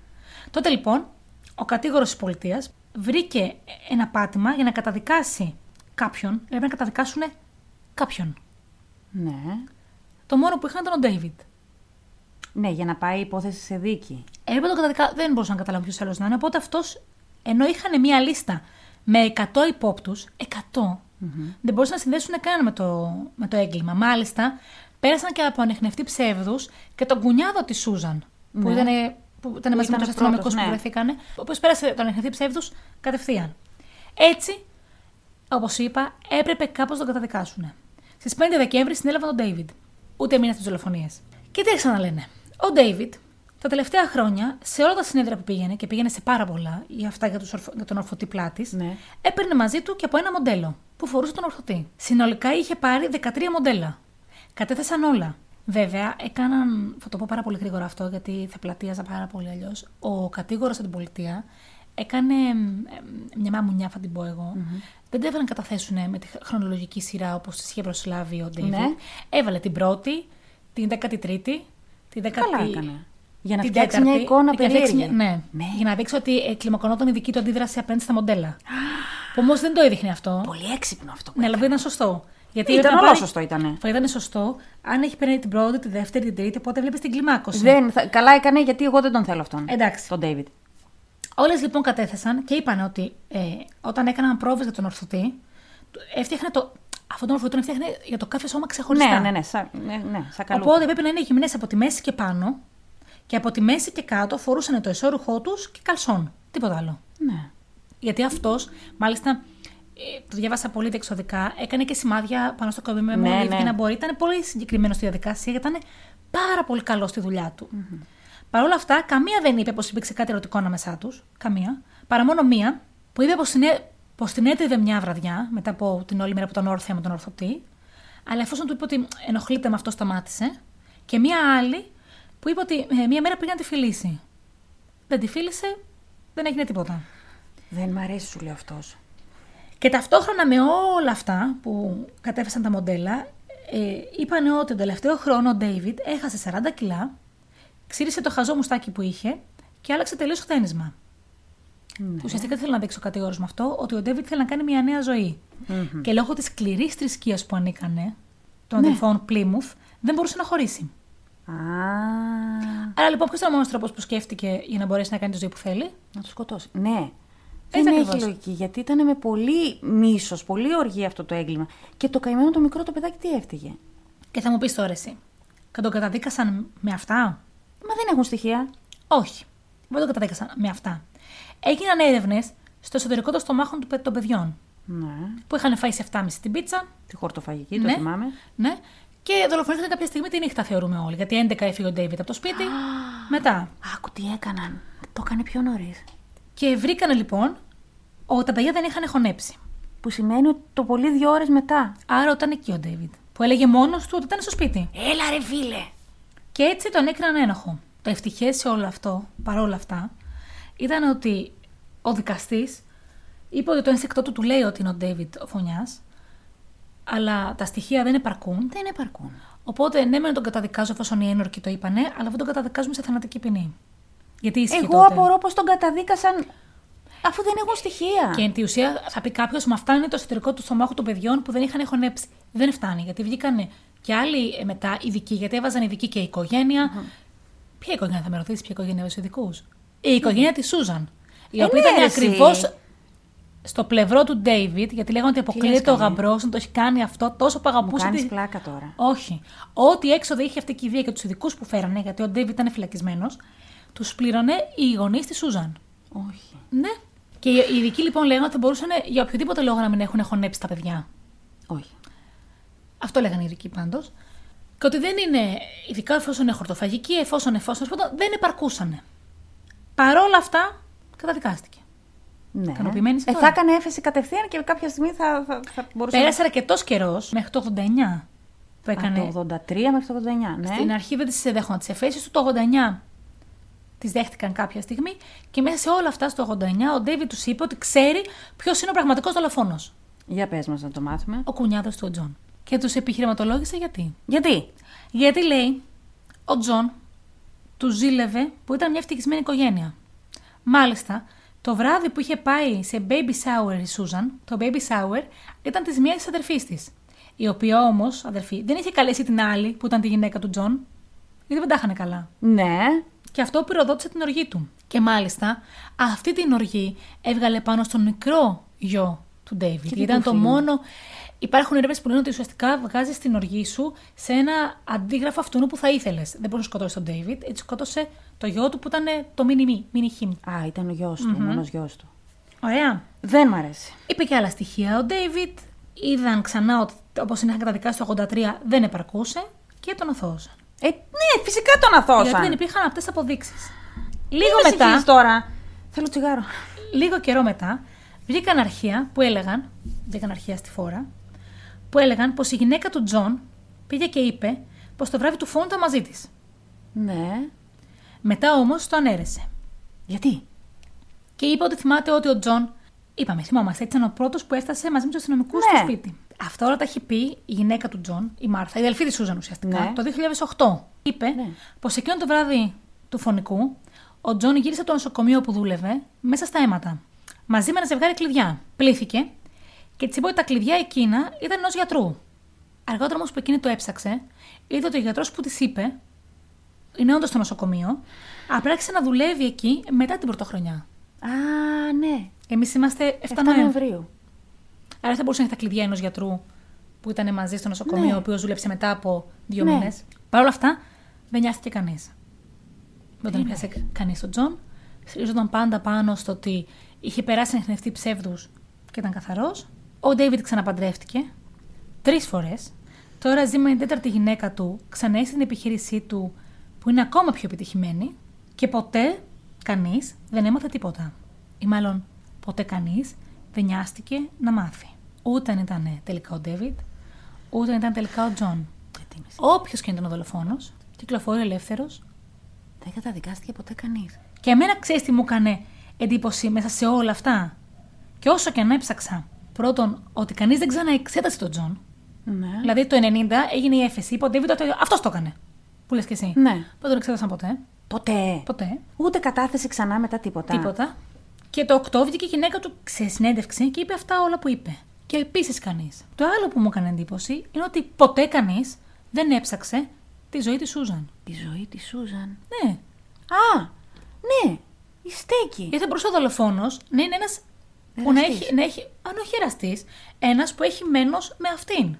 Τότε λοιπόν, ο κατήγορος της πολιτείας βρήκε ένα πάτημα για να καταδικάσει κάποιον. Έπρεπε να καταδικάσουν κάποιον. Ναι. Το μόνο που είχαν ήταν ο Ντέιβιτ. Ναι, για να πάει η υπόθεση σε δίκη. Έπρεπε να τον καταδικάσουν. Δεν μπορούσαν να καταλάβουν ποιος άλλος να είναι. Οπότε αυτός, ενώ είχαν μία λίστα με 100 υπόπτους, 100, δεν μπορούσαν να συνδέσουν κανένα με το, με το έγκλημα. Μάλιστα, πέρασαν και από ανεχνευτή ψεύδους και τον κουνιάδο της Σούζαν, που Ναι. ήταν, που ήταν μαζί με ήταν του αστυνομικού πρώτος, που ναι. βρεθήκανε, ο οποίος πέρασε τον ανεχνευτή ψεύδους κατευθείαν. Έτσι, όπως είπα, έπρεπε κάπως να τον καταδικάσουν. Στις 5 Δεκέμβρη συνέλαβαν τον Ντέιβιντ. Ούτε μήνα στις δολοφονίες. Και τι άρχισαν να λένε. Ο Ντέιβιντ τα τελευταία χρόνια, σε όλα τα συνέδρια που πήγαινε, και πήγαινε σε πάρα πολλά, για αυτά για, τους ορφο- για τον ορθωτή πλάτη, Ναι. έπαιρνε μαζί του και από ένα μοντέλο που φορούσε τον ορθωτή. Συνολικά είχε πάρει 13 μοντέλα. Κατέθεσαν όλα. Βέβαια, έκαναν, θα το πω πάρα πολύ γρήγορα αυτό, γιατί θα πλατείαζα πάρα πολύ αλλιώς. Ο κατήγορος από την πολιτεία έκανε εμ, εμ, μια μαμουνιά, θα την πω εγώ. Δεν το έβαλαν να καταθέσουν με τη χρονολογική σειρά όπως τη είχε προσλάβει ο Ντέιβιτ. Ναι. Έβαλε την πρώτη, την 13η, την 10η. Καλά έκανε. Για να την φτιάξει τέταρτη, μια εικόνα για να φτιάξει περίεργη. μια- Ναι. Ναι. για να δείξει ότι ε, κλιμακωνόταν η δική του αντίδραση απέναντι στα μοντέλα. που όμως δεν το έδειχνε αυτό. Πολύ έξυπνο αυτό. που Ναι, αλλά δεν έκανε. ήταν σωστό. Γιατί Ήταν έπρεπε να όλο πάρει- σωστό ήτανε. Θα ήταν σωστό αν έχει παίρνει την πρώτη, τη δεύτερη, την τρίτη, οπότε βλέπεις την κλιμάκωση. Δεν, θα, καλά έκανε γιατί εγώ δεν τον θέλω αυτόν. Εντάξει. Τον David. Όλες λοιπόν κατέθεσαν και είπαν ότι ε, όταν έκαναν πρόβες για τον ορθωτή, του- έφτιαχνε το. Αυτόν τον ορθωτή τον έφτιαχνε για το κάθε σώμα ξεχωριστά. Ναι, ναι, ναι, σα, ναι, ναι, σαν καλού. Οπότε πρέπει να είναι γυμνέ από τη μέση και πάνω και από τη μέση και κάτω φορούσαν το εσώρουχό τους και καλσόν. Τίποτα άλλο. Ναι. Γιατί αυτός, μάλιστα, ε, το διάβασα πολύ διεξοδικά, έκανε και σημάδια πάνω στο κομπί με Ναι, μόλι ναι. να μπορεί. Ήταν πολύ συγκεκριμένος στη διαδικασία γιατί ήταν πάρα πολύ καλός στη δουλειά του. Παρ' όλα αυτά, καμία δεν είπε πως υπήρξε κάτι ερωτικό ανάμεσά τους. Καμία. Παρά μόνο μία που είπε πως την, έ- πως την έτριβε μια βραδιά μετά από την όλη μέρα που ήταν όρθια με τον ορθωτή. Αλλά εφόσον του είπε ότι ενοχλείται με αυτό, σταμάτησε. Και μία άλλη που είπε ότι ε, μία μέρα πήγε να τη φιλήσει. Δεν τη φίλησε, δεν έγινε τίποτα. Δεν μ' αρέσει, σου λέει αυτός. Και ταυτόχρονα με όλα αυτά που κατέφεσαν τα μοντέλα, ε, είπαν ότι τον τελευταίο χρόνο ο Ντέιβιντ έχασε 40 κιλά, ξύρισε το χαζό μουστάκι που είχε και άλλαξε τελείως χτένισμα. Ναι. Ουσιαστικά θέλω να δείξει ο κατηγόρο με αυτό ότι ο Ντέιβιντ θέλει να κάνει μια νέα ζωή. Και λόγω της σκληρής θρησκείας που ανήκανε των Ναι. αδελφών Πλήμουθ, δεν μπορούσε να χωρίσει. Α, Άρα λοιπόν, ποιος ήταν ο μόνος τρόπος που σκέφτηκε για να μπορέσει να κάνει τη ζωή που θέλει; να το σκοτώσει. Ναι. Έτσι Δεν έχει ακριβώς. λογική, γιατί ήταν με πολύ μίσος, πολύ οργή αυτό το έγκλημα. Και το καημένο το μικρό το παιδάκι τι έφταιγε; Και θα μου πεις τώρα εσύ, και τον καταδίκασαν με αυτά; Μα δεν έχουν στοιχεία. Όχι. Δεν το καταδίκασαν με αυτά. Έγιναν έρευνες στο εσωτερικό των στομάχων του παι- των παιδιών Ναι. που είχαν φάει σε 7,5 την πίτσα. Τη χορτοφαγική, το ναι, θυμάμαι. Ναι. Και δολοφονήθηκαν κάποια στιγμή τη νύχτα, θεωρούμε όλοι. Γιατί 11 έφυγε ο Ντέιβιτ από το σπίτι. μετά. Άκου τι έκαναν. Το έκανε πιο νωρίς. Και βρήκανε λοιπόν ότι τα παιδιά δεν είχαν χωνέψει. Που σημαίνει ότι το πολύ δύο ώρες μετά. Άρα ήταν εκεί ο Ντέιβιτ. Που έλεγε μόνος του ότι ήταν στο σπίτι. Έλα ρε φίλε. Και έτσι τον έκριναν ένοχο. Το ευτυχές σε όλο αυτό, παρόλα αυτά, ήταν ότι ο δικαστής είπε ότι το ένστικτό του του λέει ότι είναι ο Ντέιβιτ ο φωνιάς, αλλά τα στοιχεία δεν επαρκούν. Δεν επαρκούν. Οπότε ναι, μεν τον καταδικάζω εφόσον οι ένορκοι το είπανε, αλλά δεν τον καταδικάζουμε σε θανατική ποινή. Γιατί ίσχυε Εγώ τότε; απορώ πώ τον καταδίκασαν αφού δεν έχουν στοιχεία. Και εν τη ουσία θα πει κάποιος, μα φτάνει το εσωτερικό του στομάχου των παιδιών που δεν είχαν χωνέψει. Δεν φτάνει, γιατί βγήκαν και άλλοι ε, μετά ειδικοί, γιατί έβαζαν ειδικοί και η οικογένεια. Ποια οικογένεια θα με ρωτήσεις, ποια οικογένεια έβαζε ειδικούς; Η οικογένεια της Σούζαν. Η Ε, οποία ναι, ήταν ρε, εσύ. ακριβώ στο πλευρό του Ντέιβιτ, γιατί λέγανε ότι αποκλείεται ο καλέ; γαμπρός να το έχει κάνει αυτό τόσο που Μου αγαπούσε. κάνεις τη- πλάκα τώρα. όχι. Ό,τι έξοδο είχε αυτή η κηδεία και τους ειδικούς που φέρανε, γιατί ο Ντέιβιτ ήταν φυλακισμένος, τους πλήρωνε οι γονείς της Σούζαν. Όχι. Ναι. Και οι ειδικοί λοιπόν λέγανε ότι θα μπορούσαν για οποιοδήποτε λόγο να μην έχουν χωνέψει τα παιδιά. Όχι. Αυτό λέγανε οι ειδικοί πάντως. Και ότι δεν είναι, ειδικά εφόσον είναι χορτοφαγικοί, εφόσον, εφόσον, εφόσον δεν επαρκούσαν. Παρόλα αυτά, καταδικάστηκε. Ναι. Ικανοποιημένης είσαι ε, τώρα; θα έκανε έφεση κατευθείαν και κάποια στιγμή θα, θα, θα μπορούσε Πέρασε αρκετός καιρός, μέχρι το 89, που έκανε. Από το 83 μέχρι το 89. Ναι. Στην αρχή δεν τις δέχονταν τις εφέσεις του, το 89 τις δέχτηκαν κάποια στιγμή και μέσα σε όλα αυτά στο 89 ο Ντέιβιντ τους είπε ότι ξέρει ποιος είναι ο πραγματικός δολοφόνος. Για πες μας να το μάθουμε. Ο κουνιάδος του ο Τζον. Και τους επιχειρηματολόγησε γιατί. Γιατί; Γιατί λέει, ο Τζον τους ζήλευε που ήταν μια ευτυχισμένη οικογένεια. Μάλιστα, το βράδυ που είχε πάει σε baby shower η Σούζαν, το baby shower ήταν της μίας της αδερφής της. Η οποία όμως, αδερφή, δεν είχε καλέσει την άλλη που ήταν η γυναίκα του Τζον, γιατί δεν τα είχαν καλά. Ναι. Και αυτό πυροδότησε την οργή του. Και μάλιστα, αυτή την οργή έβγαλε πάνω στον μικρό γιο του Ντέιβιντ. Και τι Ήταν του το φίλου. μόνο. Υπάρχουν έρευνες που λένε ότι ουσιαστικά βγάζει την οργή σου σε ένα αντίγραφο αυτού που θα ήθελες. Δεν μπορούσε να σκοτώσει τον Ντέιβιντ, έτσι σκότωσε το γιο του που ήταν το mini mini him. Α, ήταν ο γιος του, ο μόνος γιος του. Ωραία. Δεν μ' αρέσει. Είπε και άλλα στοιχεία. Ο Ντέιβιντ είδαν ξανά ότι όπως είναι καταδικάσει το 83 δεν επαρκούσε και τον αθώωσαν. Ε, ναι, φυσικά τον αθώωσαν. Γιατί δεν υπήρχαν αυτές αποδείξεις. Μην Λίγο με μετά, συγχύσεις τώρα. Θέλω τσιγάρο. λίγο καιρό μετά, βγήκαν αρχεία που έλεγαν, βγήκαν αρχεία στη φόρα, που έλεγαν πως η γυναίκα του Τζον πήγε και είπε πως το βράδυ του φόνου ήταν μαζί της. Ναι. Μετά όμως το αναίρεσε. Γιατί; Και είπε ότι θυμάται ότι ο Τζον. Είπαμε, θυμόμαστε, έτσι ήταν ο πρώτος που έφτασε μαζί με τους αστυνομικούς Ναι. στο σπίτι. Αυτά όλα τα έχει πει η γυναίκα του Τζον, η Μάρθα, η αδελφή της Σούζαν ουσιαστικά, Ναι. το 2008. Είπε Ναι. πως εκείνο το βράδυ του φωνικού, ο Τζον γύρισε από το νοσοκομείο που δούλευε μέσα στα αίματα. Μαζί με ένα ζευγάρι κλειδιά. Πλύθηκε και της είπε ότι τα κλειδιά εκείνα ήταν ενός γιατρού. Αργότερα όμως που εκείνη το έψαξε, είδε ότι ο γιατρός που της είπε είναι όντως στο νοσοκομείο, απλά άρχισε να δουλεύει εκεί μετά την πρωτοχρονιά. Α, ναι. Εμείς είμαστε 7, 7 Νοεμβρίου. Νοεμβρίου. Άρα θα μπορούσε να έχει τα κλειδιά ενός γιατρού που ήταν μαζί στο νοσοκομείο, Ναι. ο οποίος δούλεψε μετά από δύο Ναι. μήνες. Παρ' όλα αυτά, δεν νοιάστηκε κανείς. Δεν τον πιάσε κανείς τον Τζον. Στηρίζονταν πάντα πάνω στο ότι είχε περάσει ανιχνευτή ψεύδους και ήταν καθαρός. Ο Ντέιβιντ ξαναπαντρεύτηκε τρεις φορές. Τώρα ζει με την τέταρτη γυναίκα του, ξαναέχει την επιχείρησή του που είναι ακόμα πιο επιτυχημένη και ποτέ κανείς δεν έμαθε τίποτα. Ή μάλλον ποτέ κανείς δεν νοιάστηκε να μάθει. Ούτε αν ήταν τελικά ο Ντέιβιντ, ούτε αν ήταν τελικά ο Τζον. Γιατί είμαι σίγουρη. Όποιος και αν ήταν ο δολοφόνος, κυκλοφορεί ελεύθερος. Δεν καταδικάστηκε ποτέ κανείς. Και εμένα ξέρεις τι μου έκανε εντύπωση μέσα σε όλα αυτά; Και όσο και αν έψαξα, πρώτον, ότι κανείς δεν ξαναεξέτασε τον Τζον. Ναι. Δηλαδή το 90 έγινε η έφεση. Είπε ο Ντέιβιντ ότι αυτός το έκανε. Που λες και εσύ. Ναι. Δεν τον εξέτασαν ποτέ; Ποτέ. Ποτέ. Ούτε κατάθεση ξανά μετά τίποτα. Τίποτα. Και το 8 βγήκε η γυναίκα του σε συνέντευξη και είπε αυτά όλα που είπε. Και επίσης κανείς. Το άλλο που μου έκανε εντύπωση είναι ότι ποτέ κανείς δεν έψαξε τη ζωή της Σούζαν. Η ζωή της Σούζαν. Ναι. Α, ναι. Η στέκη. Γιατί θα μπορούσε ο δολοφόνος να είναι ένας που να Εραστής. έχει, να έχει. Αν όχι εραστής, ένας που έχει μένος με αυτήν.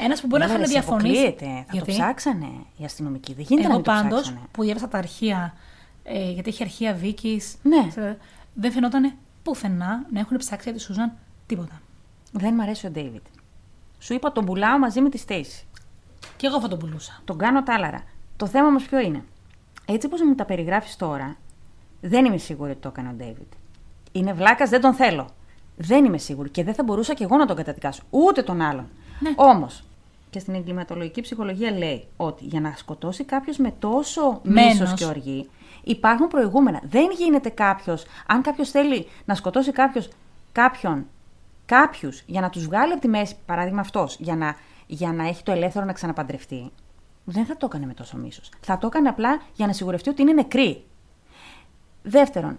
Ένας που μπορεί να Έλα, είχαν ρε, σε διαφωνήσει. αποκλείεται. Θα το ψάξανε οι αστυνομικοί. Δεν γίνεται Εγώ να μην το πάντως ψάξανε. που διάβασα τα αρχεία, ε, γιατί έχει αρχεία Βίκης. Ναι. Δεν φαινόταν πουθενά να έχουν ψάξει για τη Σούζαν τίποτα. Δεν μ' αρέσει ο Ντέιβιτ. Σου είπα τον πουλάω μαζί με τη Στέση. Και εγώ θα τον πουλούσα. Τον κάνω τάλαρα. Το θέμα όμως ποιο είναι; Έτσι όπως μου τα περιγράφεις τώρα, δεν είμαι σίγουρη ότι το έκανε ο Ντέιβιτ. Είναι βλάκας, δεν τον θέλω. Δεν είμαι σίγουρη και δεν θα μπορούσα και εγώ να τον καταδικάσω. Ούτε τον άλλον. Ναι. Όμως, και στην εγκληματολογική ψυχολογία λέει ότι για να σκοτώσει κάποιος με τόσο Μένος. μίσος και οργή, υπάρχουν προηγούμενα. Δεν γίνεται κάποιος, αν κάποιος θέλει να σκοτώσει κάποιος, κάποιον, κάποιους για να τους βγάλει από τη μέση, παράδειγμα αυτός, για να, για να έχει το ελεύθερο να ξαναπαντρευτεί, δεν θα το έκανε με τόσο μίσος. Θα το έκανε απλά για να σιγουρευτεί ότι είναι νεκρή. Δεύτερον,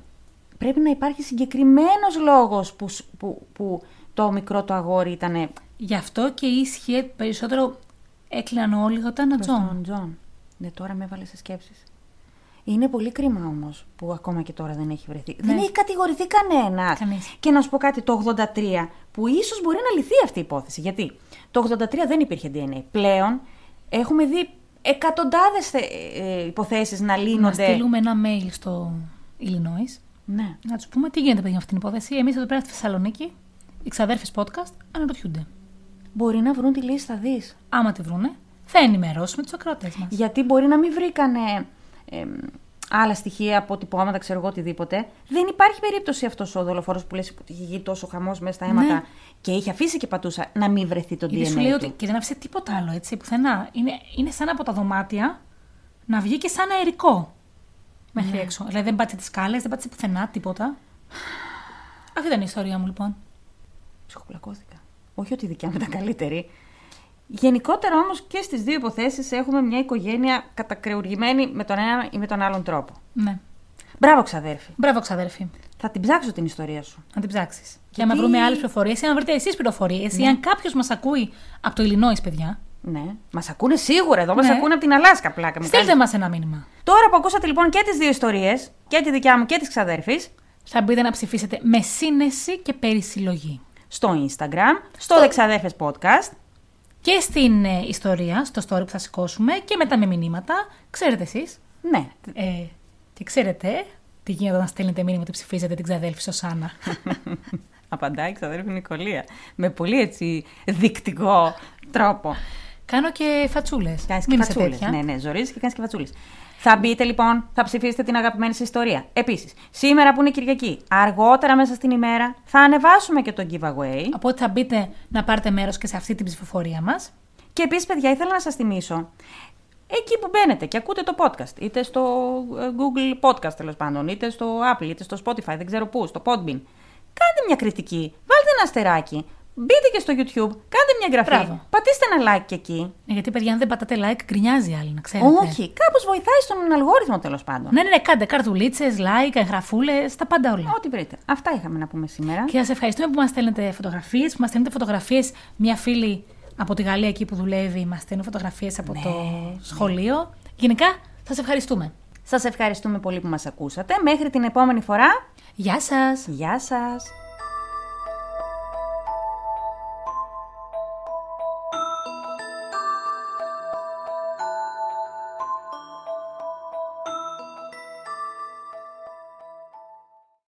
πρέπει να υπάρχει συγκεκριμένος λόγος που, σ- που, που το μικρό το αγόρι ήταν Γι' αυτό και ίσχυε περισσότερο έκλειναν όλοι όταν ο προς Τζον. τον Τζον. Ναι, τώρα με έβαλες σε σκέψεις. Είναι πολύ κρίμα όμως που ακόμα και τώρα δεν έχει βρεθεί. Ναι. Δεν έχει κατηγορηθεί κανένα. Κανείς. Και να σου πω κάτι, το 83, που ίσως μπορεί να λυθεί αυτή η υπόθεση. Γιατί το 83 δεν υπήρχε DNA. Πλέον έχουμε δει εκατοντάδες ε, υποθέσεις να Να λύνονται. στείλουμε ένα mail στο Illinois. Ναι. Να τους πούμε τι γίνεται παιδιά, με αυτή την υπόθεση. Εμείς εδώ πέρα στη Θεσσαλονίκη, οι ξαδέρφες podcast, αναρωτιούνται. Μπορεί να βρουν τη λύση, θα δεις. Άμα τη βρούνε, θα ενημερώσουμε τους ακροατές μας. Γιατί μπορεί να μην βρήκανε εμ, άλλα στοιχεία, αποτυπώματα, ξέρω εγώ οτιδήποτε. Δεν υπάρχει περίπτωση αυτός ο δολοφόρος που λες ότι είχε γίνει τόσο χαμός μέσα στα αίματα Ναι. και είχε αφήσει και πατούσα να μην βρεθεί το Γιατί DNA. σου λέει του. ότι και δεν άφησε τίποτα άλλο έτσι πουθενά. Είναι, είναι σαν από τα δωμάτια να βγει και σαν αερικό μέχρι Ναι. έξω. Δηλαδή δεν πάτησε τις σκάλες, δεν πάτησε πουθενά τίποτα. Αυτή ήταν η ιστορία μου λοιπόν. Ψυχοπλακώθηκα. Όχι ότι η δικιά μου ήταν καλύτερη. Γενικότερα όμως και στις δύο υποθέσεις έχουμε μια οικογένεια κατακρεουργημένη με τον ένα ή με τον άλλον τρόπο. Ναι. Μπράβο, ξαδέρφη. Μπράβο, ξαδέρφη. Θα την ψάξω την ιστορία σου. Να την ψάξεις. Και Γιατί- άμα βρούμε άλλες πληροφορίες ή αν βρείτε εσείς πληροφορίες ή αν κάποιος μας ακούει από το Illinois, παιδιά, Ναι. Μας ακούνε σίγουρα εδώ, μας Ναι. ακούνε από την Αλάσκα πλάκα. μου στείλτε κάνεις. μας ένα μήνυμα. Τώρα που ακούσατε λοιπόν και τις δύο ιστορίες, και τη δικιά μου και της ξαδέρφης, Θα μπείτε να ψηφίσετε με σύνεση και περισυλλογή. Στο Instagram, στο Δεξαδέρφες Podcast. Και στην ε, ιστορία, στο story που θα σηκώσουμε και μετά με μηνύματα, ξέρετε εσείς; Ναι. Ε, και ξέρετε τι γίνεται όταν στέλνετε μήνυμα ότι ψηφίζετε την ξαδέλφη Σωσάνα. Απαντάει η ξαδέρφη Νικολία. Με πολύ έτσι δεικτικό τρόπο. Κάνω και φατσούλες. Κάνεις και φατσούλες. Ναι, ναι, ζορίζεις και κάνεις και φατσούλες. Θα μπείτε λοιπόν, θα ψηφίσετε την αγαπημένη σας ιστορία. Επίσης, σήμερα που είναι Κυριακή, αργότερα μέσα στην ημέρα θα ανεβάσουμε και το giveaway. Οπότε θα μπείτε να πάρετε μέρος και σε αυτή την ψηφοφορία μας. Και επίσης, παιδιά, ήθελα να σας θυμίσω. Εκεί που μπαίνετε και ακούτε το podcast, είτε στο ε, Google Podcast τέλος πάντων, είτε στο Apple, είτε στο Spotify, δεν ξέρω πού, στο Podbean. Κάντε μια κριτική, βάλτε ένα αστεράκι, μπείτε και στο YouTube, κάντε μια εγγραφή, Μπράβο. πατήστε ένα like και εκεί. Ε, Γιατί, παιδιά, αν δεν πατάτε like, γκρινιάζει άλλη, να ξέρετε. Όχι, κάπως βοηθάει στον αλγόριθμο τέλος πάντων. Ναι, ναι, ναι, κάντε καρτουλίτσες, like, εγγραφούλες, τα πάντα όλα. Ό,τι βρείτε. Αυτά είχαμε να πούμε σήμερα. Και σας ευχαριστούμε που μας στέλνετε φωτογραφίες, που μας στέλνετε φωτογραφίες. Μια φίλη από τη Γαλλία εκεί που δουλεύει, μας στέλνουν φωτογραφίες από Ναι, το σχολείο. Γενικά, σας ευχαριστούμε. Σας ευχαριστούμε πολύ που μας ακούσατε. Μέχρι την επόμενη φορά. Γεια σας! Γεια σας.